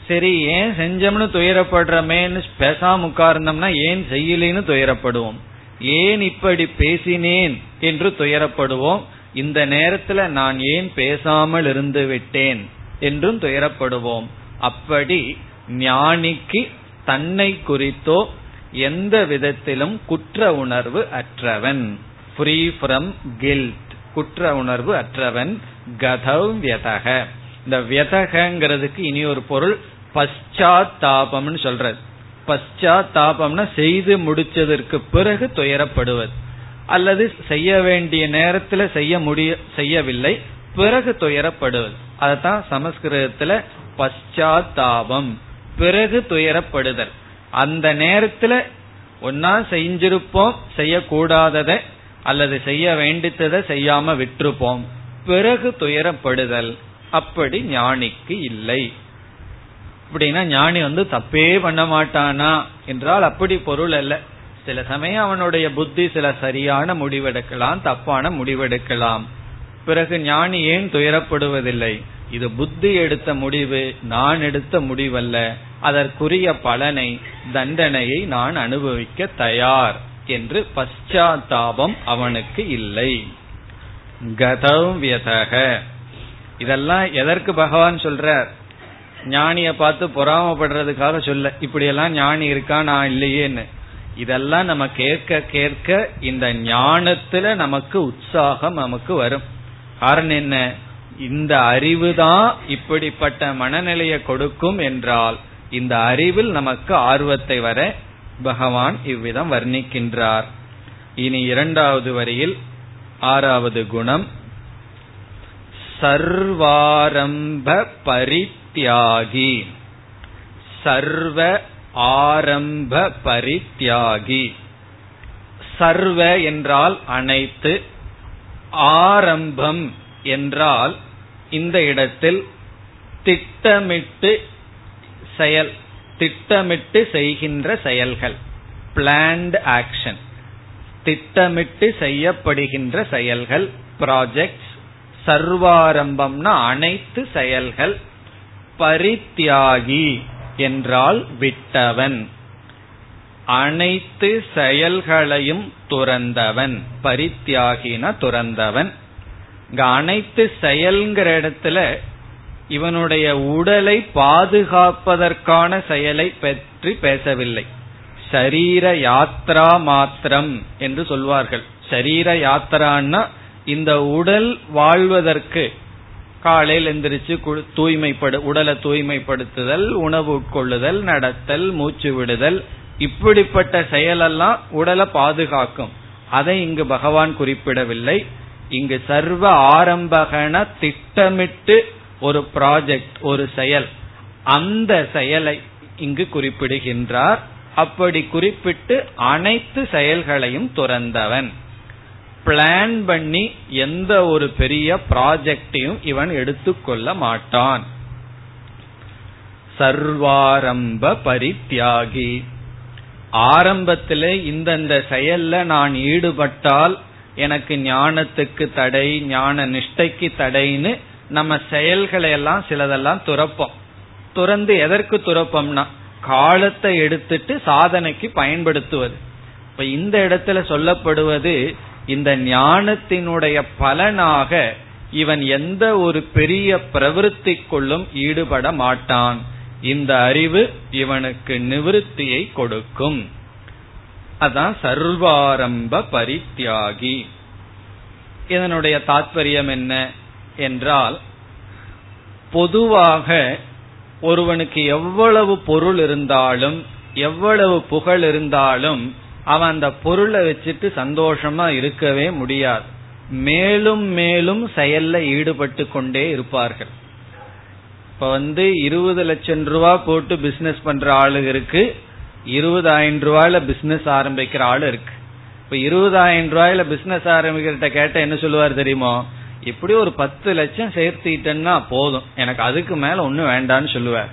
சரி ஏன் செஞ்சோம்னு துயரப்படுறமேன்னு பேசாம உட்கார்ந்தோம்னா ஏன் செய்யலேன்னு துயரப்படுவோம். ஏன் இப்படி பேசினேன் என்று துயரப்படுவோம். இந்த நேரத்துல நான் ஏன் பேசாமல் இருந்து விட்டேன்? என்றும் துயரப்படுவோம். அப்படி ஞானிக்கு தன்னை குறித்தோ எந்த விதத்திலும் குற்ற உணர்வு அற்றவன். ஃப்ரீ ஃப்ரம் கில்ட் குற்ற உணர்வு அற்றவன். கதவ்யதக இந்த வியதகங்கிறதுக்கு இனி ஒரு பொருள். பஷ்சாத்தாபம்னு சொல்றது. பஷ்சாத்தாபம்னா செய்து முடிச்சதற்கு பிறகு துயரப்படுவது. அல்லது செய்ய வேண்டிய நேரத்தில் செய்ய முடிய செய்யவில்லை பிறகு துயரப்படுவது. அதான் சமஸ்கிருதத்துல பశ్చాத்தாபம் பிறகு துயரப்படுதல். அந்த நேரத்துல ஒன்னா செஞ்சிருப்போம் செய்யக்கூடாததை அல்லது செய்ய வேண்டித்ததை செய்யாம விட்டுருப்போம். பிறகு துயரப்படுதல். அப்படி ஞானிக்கு இல்லை. அப்படின்னா ஞானி வந்து தப்பே பண்ண மாட்டானா என்றால் அப்படி பொருள் அல்ல. சில சமயம் அவனுடைய புத்தி சில சரியான முடிவெடுக்கலாம் தப்பான முடிவெடுக்கலாம். பிறகு ஞானி ஏன் துயரப்படுவதில்லை? இது புத்தி எடுத்த முடிவு நான் எடுத்த முடிவல்ல. அதற்குரிய பலனை தண்டனையை நான் அனுபவிக்க தயார் என்று பశ్చాத்தாபம் அவனுக்கு இல்லை. கதவ்யதக இதெல்லாம் எதற்கு பகவான் சொல்றார்? ஞானிய பார்த்து பொறாமப்படுறதுக்காக சொல்ல இப்படியெல்லாம் ஞானி இருக்கா நான் இல்லையேன்னு. இதெல்லாம் நம்ம கேட்க கேட்க இந்த ஞானத்துல நமக்கு உற்சாகம் நமக்கு வரும். காரணம் என்ன? இந்த அறிவு தான் இப்படிப்பட்ட மனநிலையை கொடுக்கும் என்றால் இந்த அறிவில் நமக்கு ஆர்வத்தை வர பகவான் இவ்விதம் வர்ணிக்கின்றார். இனி இரண்டாவது வரியில் ஆறாவது குணம். சர்வாரம்ப பரித்தியாகி. சர்வ ஆரம்ப பரித்தியாகி. சர்வ என்றால் அனைத்து ஆரம்பம் என்றால் இந்த இடத்தில் திட்டமிட்டு செயல் திட்டமிட்டு செய்கின்ற செயல்கள் பிளான்ட் ஆக்ஷன் திட்டமிட்டு செய்யப்படுகின்ற செயல்கள் ப்ராஜெக்ட்ஸ் சர்வாரம்பம்னா அனைத்து செயல்கள் பரித்தியாகி என்றால் விட்டவன். அனைத்து செயல்களையும் துறந்தவன் பரித்தியாகின துறந்தவன். இங்க அனைத்து செயல்கிற இடத்துல இவனுடைய உடலை பாதுகாப்பதற்கான செயலை பற்றி பேசவில்லை. சரீர யாத்ரா மாத்திரம் என்று சொல்வார்கள். சரீர யாத்திரான்னா இந்த உடல் வாழ்வதற்கு காலையில் எந்திரிச்சு தூய்மைப்படு உடலை தூய்மைப்படுத்துதல் உணவு உட்கொள்ளுதல் நடத்தல் மூச்சு விடுதல் இப்படிப்பட்ட செயலெல்லாம் உடலை பாதுகாக்கும். அதை இங்கு பகவான் குறிப்பிடவில்லை. இங்கு சர்வ ஆரம்பகன திட்டமிட்டு ஒரு ப்ராஜெக்ட் ஒரு செயல். அந்த செயலை இங்கு குறிப்பிடுகின்றார். அப்படி குறிப்பிட்டு அனைத்து செயல்களையும் துறந்தவன். பிளான் பண்ணி எந்த ஒரு பெரிய ப்ராஜெக்டையும் இவன் எடுத்துக்கொள்ள மாட்டான். சர்வாரம்ப பரித்தியாகி. ஆரம்பத்தில் இந்தந்த செயல்ல நான் ஈடுபட்டால் எனக்கு ஞானத்துக்கு தடை ஞான நிஷ்டைக்கு தடைன்னு நம்ம செயல்களை எல்லாம் சிலதெல்லாம் துறப்போம். துறந்து எதற்கு துறப்போம்னா காலத்தை எடுத்துட்டு சாதனைக்கு பயன்படுத்துவது. இப்ப இந்த இடத்துல சொல்லப்படுவது இந்த ஞானத்தினுடைய பலனாக இவன் எந்த ஒரு பெரிய பிரவருத்திக்குள்ளும் ஈடுபட மாட்டான். இந்த அறிவு இவனுக்கு நிவிருத்தியை கொடுக்கும். அதான் சர்வாரம்ப பரித்தியாகி. இதனுடைய தாத்பரியம் என்ன என்றால் பொதுவாக ஒருவனுக்கு எவ்வளவு பொருள் இருந்தாலும் எவ்வளவு புகழ் இருந்தாலும் அவன் அந்த பொருளை வச்சுட்டு சந்தோஷமா இருக்கவே முடியாது. மேலும் மேலும் செயல்ல ஈடுபட்டு கொண்டே இருப்பார்கள். இப்ப வந்து இருபது லட்சம் ரூபா போட்டு பிசினஸ் பண்ற ஆளு இருக்கு. இருபதாயிரம் ரூபாயில பிசினஸ் ஆரம்பிக்கிற ஆளு இருக்கு. இப்ப இருபதாயிரம் ரூபாயில பிசினஸ் ஆரம்பிக்கிறத கேட்ட என்ன சொல்லுவார் தெரியுமோ? இப்படி ஒரு பத்து லட்சம் சேர்த்திட்டேன்னா போதும். எனக்கு அதுக்கு மேல ஒன்னும் வேண்டாம்னு சொல்லுவார்.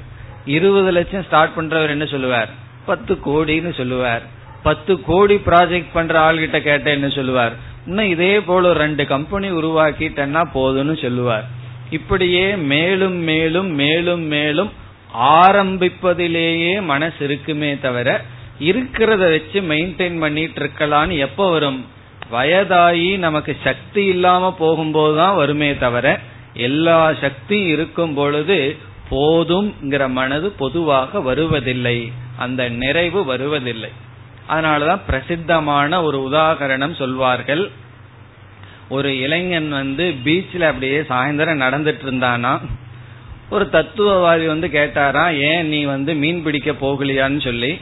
இருபது லட்சம் ஸ்டார்ட் பண்றவர் என்ன சொல்லுவார்? பத்து கோடின்னு சொல்லுவார். பத்து கோடி ப்ராஜெக்ட் பண்ற ஆள்கிட்ட கேட்ட என்ன சொல்லுவார்? இன்னும் இதே போல ஒரு ரெண்டு கம்பெனி உருவாக்கிட்டேன்னா போதும்னு சொல்லுவார். இப்படியே மேலும் மேலும் மேலும் மேலும் ஆரம்பிப்பதிலேயே மனசு இருக்குமே தவிர இருக்கிறத வச்சு மெயின்டைன் பண்ணிட்டு இருக்கலான்னு எப்ப வரும்? வயதாகி நமக்கு சக்தி இல்லாம போகும்போதுதான் வருமே தவிர எல்லா சக்தியும் இருக்கும் பொழுது போதும்ங்கிற மனது பொதுவாக வருவதில்லை. அந்த நிறைவு வருவதில்லை. அதனாலதான் பிரசித்தமான ஒரு உதாகரணம் சொல்வார்கள். ஒரு இளைஞன் வந்து பீச்ல அப்படியே சாயந்தரம் நடந்துட்டு இருந்தானா ஒரு தத்துவவாதி வந்து கேட்டாரா ஏன் நீ வந்து மீன் பிடிக்க போகலையான்னு சொல்லி?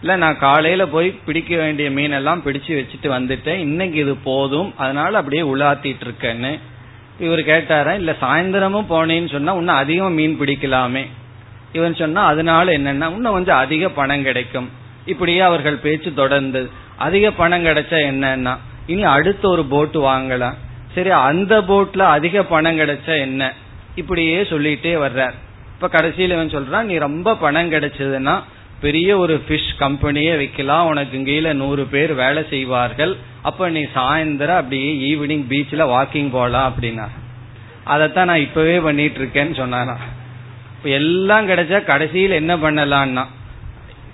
இல்ல நான் காலையில போய் பிடிக்க வேண்டிய மீன் எல்லாம் பிடிச்சு வச்சுட்டு வந்துட்டேன். இன்னைக்கு இது போதும். அதனால அப்படியே உலாத்திட்டு இருக்கேன்னு இவர் கேட்டாரா இல்ல சாயந்தரமும் போனேன்னு சொன்னா இன்னும் அதிகம் மீன் பிடிக்கலாமே. இவன் சொன்னா அதனால என்னன்னா இன்னும் கொஞ்சம் அதிக பணம் கிடைக்கும். இப்படியே அவர்கள் பேச்சு தொடர்ந்து அதிக பணம் கிடைச்சா என்னன்னா இனி அடுத்த ஒரு போட் வாங்கலாம். சரி அந்த போட்ல அதிக பணம் கிடைச்சா என்ன? இப்படியே சொல்லிட்டே வர்றார். இப்ப கடைசியில இவன் சொல்றான் நீ ரொம்ப பணம் கிடைச்சதுன்னா பெரிய ஒரு பிஷ் கம்பெனியே வைக்கலாம். உனக்கு கீழே நூறு பேர் வேலை செய்வார்கள். அப்ப நீ சாயந்தரம் அப்படியே ஈவினிங் பீச்ல வாக்கிங் போலாம் அப்படின்னா அதைத்தான் நான் இப்பவே பண்ணிட்டு இருக்கேன்னு சொன்னானா. எல்லாம் கிடைச்சா கடைசியில் என்ன பண்ணலான்னா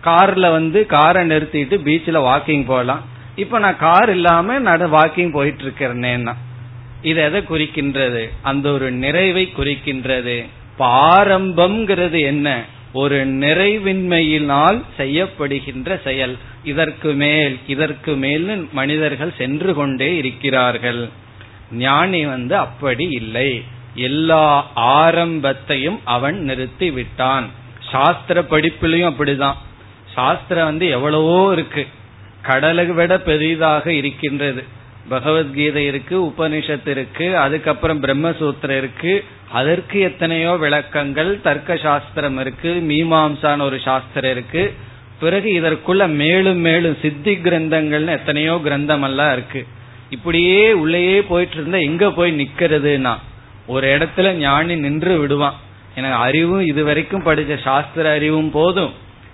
கார்ல வந்து காரை நிறுத்திட்டு பீச்ல வாக்கிங் போகலாம் இப்ப நான் கார் இல்லாம நட வாக்கிங் போயிட்டு இருக்கிறேன்னா இது எதை குறிக்கின்றது? அந்த ஒரு நிறைவை குறிக்கின்றது. பாரம்பம்ங்கிறது என்ன? ஒரு நிறைவின்மையினால் செய்யப்படுகின்ற செயல். இதற்கு மேல் இதற்கு மேல் மனிதர்கள் சென்று கொண்டே இருக்கிறார்கள். ஞானி வந்து அப்படி இல்லை. எல்லா ஆரம்பத்தையும் அவன் நிறுத்தி விட்டான். சாஸ்திர படிப்பிலையும் அப்படிதான். சாஸ்திரம் வந்து எவ்வளவோ இருக்கு. கடலை விட பெரிதாக இருக்கின்றது. பகவத்கீதை இருக்கு உபனிஷத் இருக்கு அதுக்கப்புறம் பிரம்மசூத்திரம் இருக்கு. அதற்கு எத்தனையோ விளக்கங்கள் தர்க்க சாஸ்திரம் இருக்கு மீமாம்சான ஒரு சாஸ்திரம் இருக்கு. பிறகு இதற்குள்ள மேலும் மேலும் சித்தி கிரந்தங்கள்னு எத்தனையோ கிரந்தம் எல்லாம் இருக்கு. இப்படியே உள்ளேயே போயிட்டு இருந்தா எங்க போய் நிக்கிறதுனா ஒரு இடத்துல ஞானி நின்று விடுவான். எனக்கு அறிவும் இதுவரைக்கும் படிச்ச சாஸ்திர அறிவும் போதும்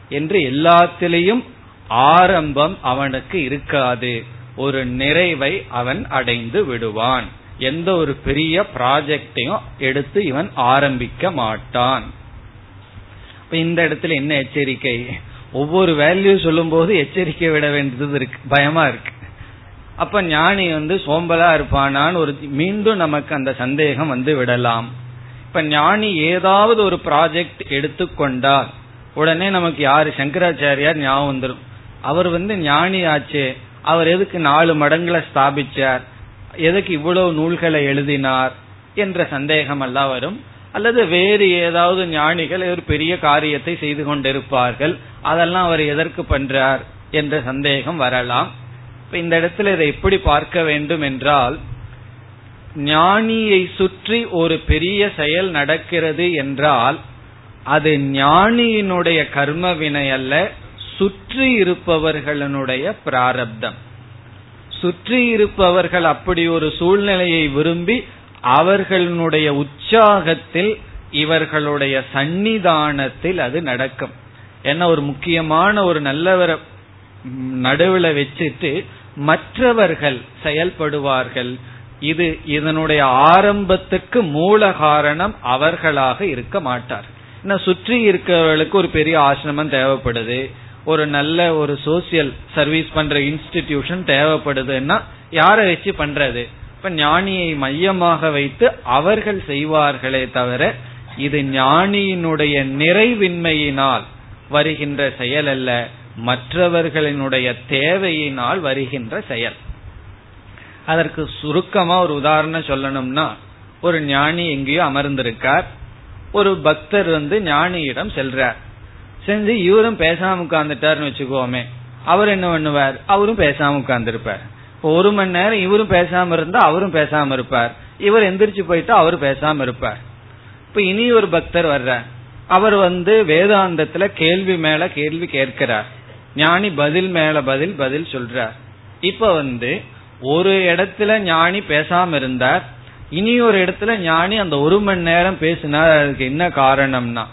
என்று எல்லாத்திலையும் ஆரம்பம் அவனுக்கு இருக்காது. ஒரு நிறைவை அவன் அடைந்து விடுவான். எந்த ஒரு பெரிய ப்ராஜெக்டையும் எடுத்து இவன் ஆரம்பிக்க மாட்டான். இந்த இடத்துல என்ன எச்சரிக்கை? ஒவ்வொரு வேல்யூ சொல்லும் போது எச்சரிக்கை விட வேண்டியது இருக்கு. பயமா இருக்கு. அப்ப ஞானி வந்து சோம்பலா இருப்பானான்னு ஒரு மீண்டும் நமக்கு அந்த சந்தேகம் வந்து விடலாம். இப்ப ஞானி ஏதாவது ஒரு ப்ராஜெக்ட் எடுத்துக்கொண்டால் உடனே நமக்கு யாரு? சங்கராச்சாரியார் ஞாபகம் வந்துடும் அவர் வந்து ஞானி ஆச்சு அவர் எதுக்கு நாலு மடங்களை ஸ்தாபிச்சார்? எதுக்கு இவ்வளவு நூல்களை எழுதினார்? என்ற சந்தேகம் எல்லாம் வரும். அல்லது வேறு ஏதாவது ஞானிகள் ஒரு பெரிய காரியத்தை செய்து கொண்டிருப்பார்கள். அதெல்லாம் அவர் எதற்கு பண்றார்? என்ற சந்தேகம் வரலாம். இப்ப இந்த இடத்துல இதை எப்படி பார்க்க வேண்டும் என்றால் ஞானியை சுற்றி ஒரு பெரிய செயல் நடக்கிறது என்றால் அது ஞானியினுடைய கர்ம வினை அல்ல சுற்றி இருப்பவர்களுடைய பிராரப்தம். சுற்றி இருப்பவர்கள் அப்படி ஒரு சூழ்நிலையை விரும்பி அவர்களுடைய உற்சாகத்தில் இவர்களுடைய சந்நிதானத்தில் அது நடக்கும். என்ன ஒரு முக்கியமான ஒரு நல்லவரை நடுவில் வச்சுட்டு மற்றவர்கள் செயல்படுவார்கள். இது இதனுடைய ஆரம்பத்துக்கு மூல காரணம் அவர்களாக இருக்க மாட்டார். சுற்றி இருக்கிறவர்களுக்கு ஒரு பெரிய ஆசிரமம் தேவைப்படுது. ஒரு நல்ல ஒரு சோசியல் சர்வீஸ் பண்ற இன்ஸ்டிடியூஷன் தேவைப்படுதுன்னா யாரை வச்சு பண்றது? இப்ப ஞானியை மையமாக வைத்து அவர்கள் செய்வார்களே தவிர இது ஞானியினுடைய நிறைவின்மையினால் வருகின்ற செயல் அல்ல மற்றவர்களினுடைய தேவையினால் வருகின்ற செயல். அதற்கு சுருக்கமா ஒரு உதாரணம் சொல்லணும்னா ஒரு ஞானி எங்கேயோ அமர்ந்திருக்கார் ஒரு பக்தர் வந்து ஞானியிடம் செல்றார். செஞ்சு இவரும் பேசாம உட்கார்ந்துட்டாருன்னு வச்சுக்கோமே அவர் என்ன பண்ணுவார்? அவரும் பேசாம உட்கார்ந்துருப்பார். ஒரு மணி நேரம் இவரும் பேசாம இருந்தா அவரும் பேசாம இருப்பார். இவர் எந்திரிச்சு போயிட்டா அவரும் பேசாம இருப்பார். இப்ப இனி ஒரு பக்தர் வர்றார். அவர் வந்து வேதாந்தத்துல கேள்வி மேல கேள்வி கேட்கிறார். ஞானி பதில் மேல பதில் பதில் சொல்றார். இப்ப வந்து ஒரு இடத்துல ஞானி பேசாம இருந்தார். இனி ஒரு இடத்துல ஞானி அந்த ஒரு மணி நேரம் பேசினார். அதுக்கு என்ன காரணம்னா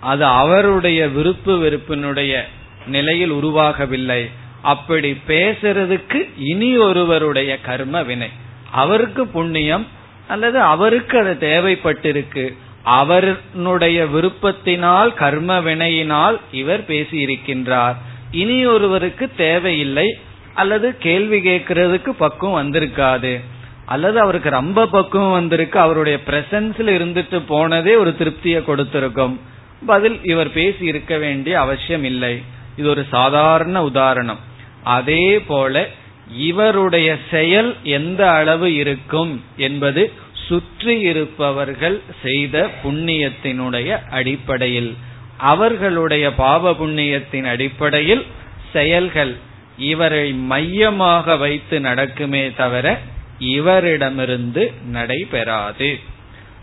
அது அவருடைய விருப்பு வெறுப்பினுடைய நிலையில் உருவாகவில்லை. அப்படி பேசுறதுக்கு இனி ஒருவருடைய கர்ம வினை. அவருக்கு புண்ணியம் அல்லது அவருக்கு அது தேவைப்பட்டிருக்கு. அவருடைய விருப்பத்தினால் கர்ம வினையினால் இவர் பேசியிருக்கின்றார். இனி ஒருவருக்கு தேவையில்லை அல்லது கேள்வி கேட்கறதுக்கு பக்குவம் வந்திருக்காது. அல்லது அவருக்கு ரொம்ப பக்குவம் வந்திருக்கு அவருடைய பிரசன்ஸ்ல இருந்துட்டு போனதே ஒரு திருப்தியை கொடுத்திருக்கும். பதில் இவர் பேசி இருக்க வேண்டிய அவசியம் இல்லை. இது ஒரு சாதாரண உதாரணம். அதே போல இவருடைய செயல் எந்த அளவு இருக்கும் என்பது சுற்றி இருப்பவர்கள் செய்த புண்ணியத்தினுடைய அடிப்படையில் அவர்களுடைய பாவ புண்ணியத்தின் அடிப்படையில் செயல்கள் இவரை மையமாக வைத்து நடக்குமே தவிர இவரிடமிருந்து நடைபெறாது.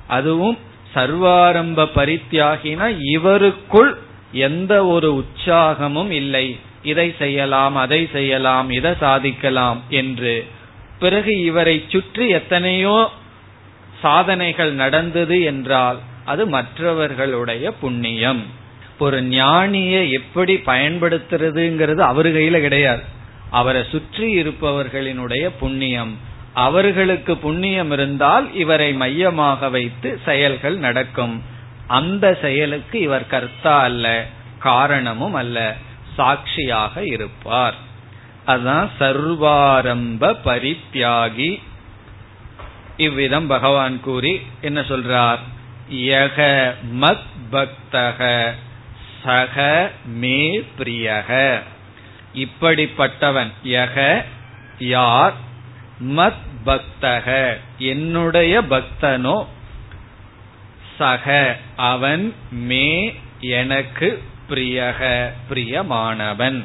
அதுவும் சர்வாரம்ப பரித்தியாகினா இவருக்குள் எந்த ஒரு உற்சாகமும் இல்லை. இதை செய்யலாம் அதை செய்யலாம் இதை சாதிக்கலாம் என்று. பிறகு இவரை சுற்றி எத்தனையோ சாதனைகள் நடந்தது என்றால் அது மற்றவர்களுடைய புண்ணியம். ஒரு ஞானிய எப்படி பயன்படுத்துறதுங்கிறது அவரு கையில கிடையாது. அவரை சுற்றி இருப்பவர்களினுடைய புண்ணியம். அவர்களுக்கு புண்ணியம் இருந்தால் இவரை மையமாக வைத்து செயல்கள் நடக்கும். அந்த செயலுக்கு இவர் கர்த்தா அல்ல காரணமும் அல்ல சாட்சியாக இருப்பார். அதுதான் சர்வாரம்ப பரித்தியாகி இவ்விதம் பகவான் கூறி என்ன சொல்றார்? யக மத் பக்தக சக மே பிரியக. இப்படிப்பட்டவன் யக யார்? மத் பக்தக. என்னுடைய பக்தனோ? சக. அவன் மே எனக்கு பிரியக. பிரியமானவன்.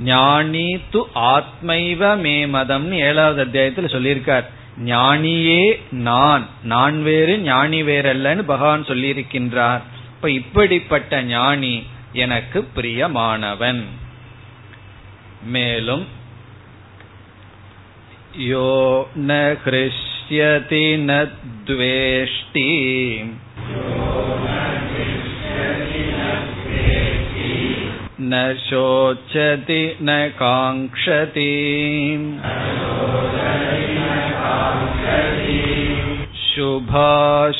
ஞானி து ஆத்மைவ மே மதம் ஏழாவது அத்தியாயத்தில் சொல்லியிருக்கார். ஞானியே நான். நான் வேறு ஞானி வேறல்லன்னு பகவான் சொல்லியிருக்கின்றார். இப்ப இப்படிப்பட்ட ஞானி எனக்கு பிரியமானவன். மேலும் यो न कृष्यति न द्वेष्टि न शोचति न काङ्क्षति शुभाशुभपरित्यागी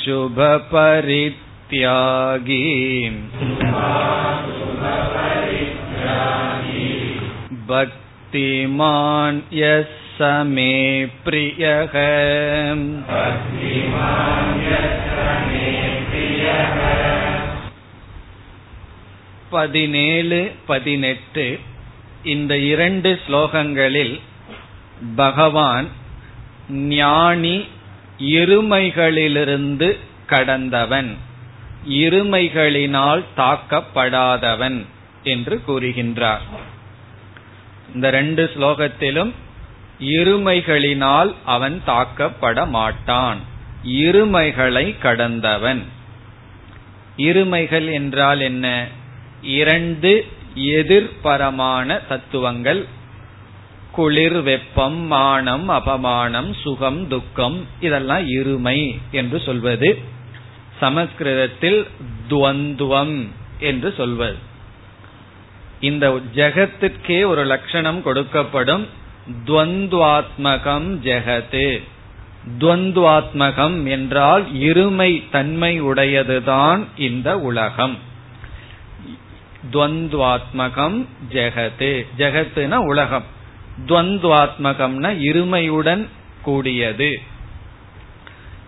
भक्तिमान् यस् स मे प्रियः பதினேழு பதினெட்டு இந்த இரண்டு ஸ்லோகங்களில் பகவான் ஞானி இருமைகளிலிருந்து கடந்தவன் இருமைகளினால் தாக்கப்படாதவன் என்று கூறுகின்றார் இந்த ரெண்டு ஸ்லோகத்திலும் இருமைகளினால் அவன் தாக்கப்பட மாட்டான் இருமைகளை கடந்தவன். இருமைகள் என்றால் என்ன? இரண்டு எதிர்பரமான தத்துவங்கள். குளிர் வெப்பம் மானம் அபமானம் சுகம் துக்கம் இதெல்லாம் இருமை என்று சொல்வது. சமஸ்கிருதத்தில் துவந்துவம் என்று சொல்வது. இந்த ஜெகத்திற்கே ஒரு லட்சணம் கொடுக்கப்படும். துவந்துவாத்மகம் ஜெகத்து. துவந்துவாத்மகம் என்றால் இருமை தன்மை உடையதுதான் இந்த உலகம். துவந்துவாத்மகம் ஜெகத்து. ஜெகத்துனா உலகம். துவந்துவாத்மகம்னா இருமையுடன் கூடியது.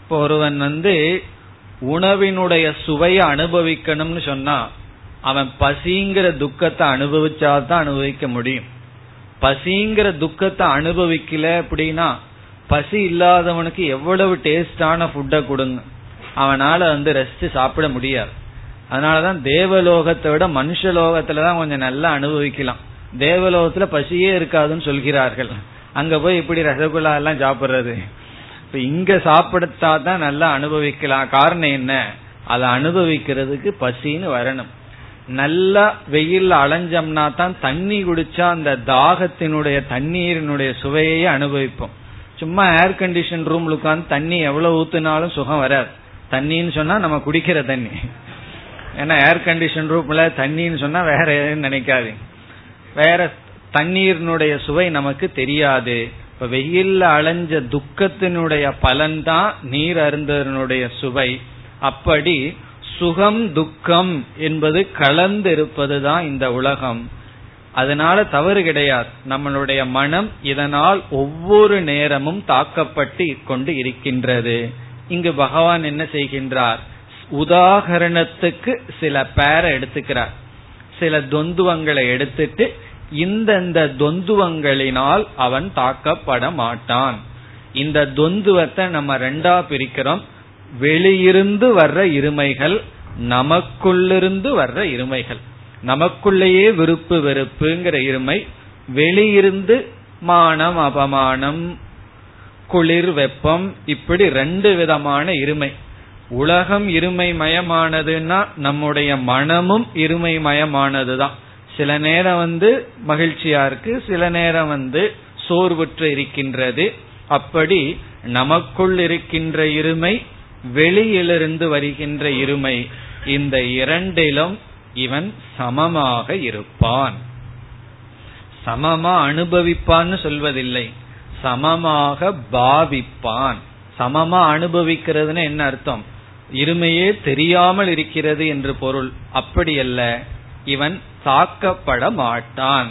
இப்போ ஒருவன் வந்து உணவினுடைய சுவையை அனுபவிக்கணும்னு சொன்னா அவன் பசிங்கிற துக்கத்தை அனுபவிச்சாதான் அனுபவிக்க முடியும். பசிங்கிற துக்கத்தை அனுபவிக்கல அப்படின்னா பசி இல்லாதவனுக்கு எவ்வளவு டேஸ்டான ஃபுட்டை கொடுங்க. அவனால வந்து ரெஸ்ட் சாப்பிட முடியாது. அதனாலதான் தேவலோகத்தை விட மனுஷ தான் கொஞ்சம் நல்லா அனுபவிக்கலாம். தேவலோகத்துல பசியே இருக்காதுன்னு சொல்கிறார்கள். அங்க போய் இப்படி ரசகுல்லா எல்லாம் சாப்பிடுறது. இப்ப இங்க சாப்பிடத்தா தான் நல்லா அனுபவிக்கலாம். காரணம் என்ன? அதை அனுபவிக்கிறதுக்கு பசின்னு வரணும். நல்லா வெயில் அலைஞ்சோம்னா தான் தண்ணி குடிச்சா அந்த தாகத்தினுடைய தண்ணீரினுடைய சுவையை அனுபவிப்போம். சும்மா ஏர் கண்டிஷன் ரூம்ல உட்காந்து தண்ணி எவ்வளவு ஊத்துனாலும் சுகம் வராது. தண்ணின்னு சொன்னா நம்ம குடிக்கிற தண்ணி. ஏன்னா ஏர் கண்டிஷன் ரூம்ல தண்ணின்னு சொன்னா வேற எதுவும் நினைக்காதீங்க. வேற தண்ணீரினுடைய சுவை நமக்கு தெரியாது. இப்ப வெயில்ல அலைஞ்ச துக்கத்தினுடைய பலன்தான் நீர் அருந்ததனுடைய சுவை. அப்படி சுகம் துக்கம் என்பது கலந்து இருப்பதுதான் இந்த உலகம். அதனால தவறு கிடையாது. நம்மளுடைய மனம் இதனால் ஒவ்வொரு நேரமும் தாக்கப்பட்டு கொண்டு இருக்கின்றது. இங்கு பகவான் என்ன செய்கின்றார்? உதாகரணத்துக்கு சில பேரை எடுத்துக்கிறார். சில தொந்துவங்களை எடுத்துட்டு இந்தந்த தொந்துவங்களினால் அவன் தாக்கப்பட மாட்டான். இந்த தொந்துவத்தை நம்ம ரெண்டா பிரிக்கிறோம். வெளியிருந்து வர்ற இருமைகள் நமக்குள்ளிருந்து வர்ற இருமைகள். நமக்குள்ளேயே விருப்பு வெறுப்புங்கிற இருமை வெளியிருந்து மானம் அபமானம் குளிர் வெப்பம் இப்படி ரெண்டு விதமான இருமை. உலகம் இருமை மயமானதுன்னா நம்முடைய மனமும் இருமை மயமானதுதான் சில நேரம் வந்து மகிழ்ச்சியா இருக்கு சில நேரம் வந்து சோர்வுற்று இருக்கின்றது. அப்படி நமக்குள் இருக்கின்ற இருமை வெளியிலிருந்து வருகின்ற இருமை இந்த இரண்டிலும் இவன் சமமாக இருப்பான். சமமா அனுபவிப்பான்னு சொல்வதில்லை. சமமாக பாவிப்பான். சமமா அனுபவிக்கிறதுன்னு என்ன அர்த்தம்? இருமையே தெரியாமல் இருக்கிறது என்று பொருள். அப்படி அல்ல இவன் தாக்கப்பட மாட்டான்.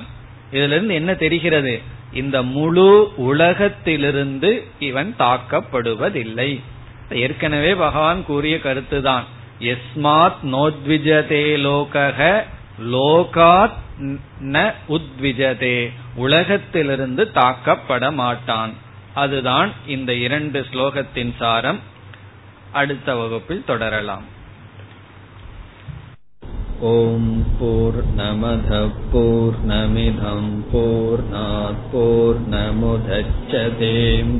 இதுல இருந்து என்ன தெரிகிறது? இந்த முழு உலகத்திலிருந்து இவன் தாக்கப்படுவதில்லை. ஏற்கனவே பகவான் கூறிய கருத்துதான். எஸ்மாத் நோத்விஜதே லோகக லோகாத் ந உத்விஜதே. உலகத்திலிருந்து தாக்கப்பட மாட்டான். அதுதான் இந்த இரண்டு ஸ்லோகத்தின் சாரம். அடுத்த வகுப்பில் தொடரலாம். ஓம் போர் நமத போர் நமிதம் போர் போர் நமுதச்சதேம்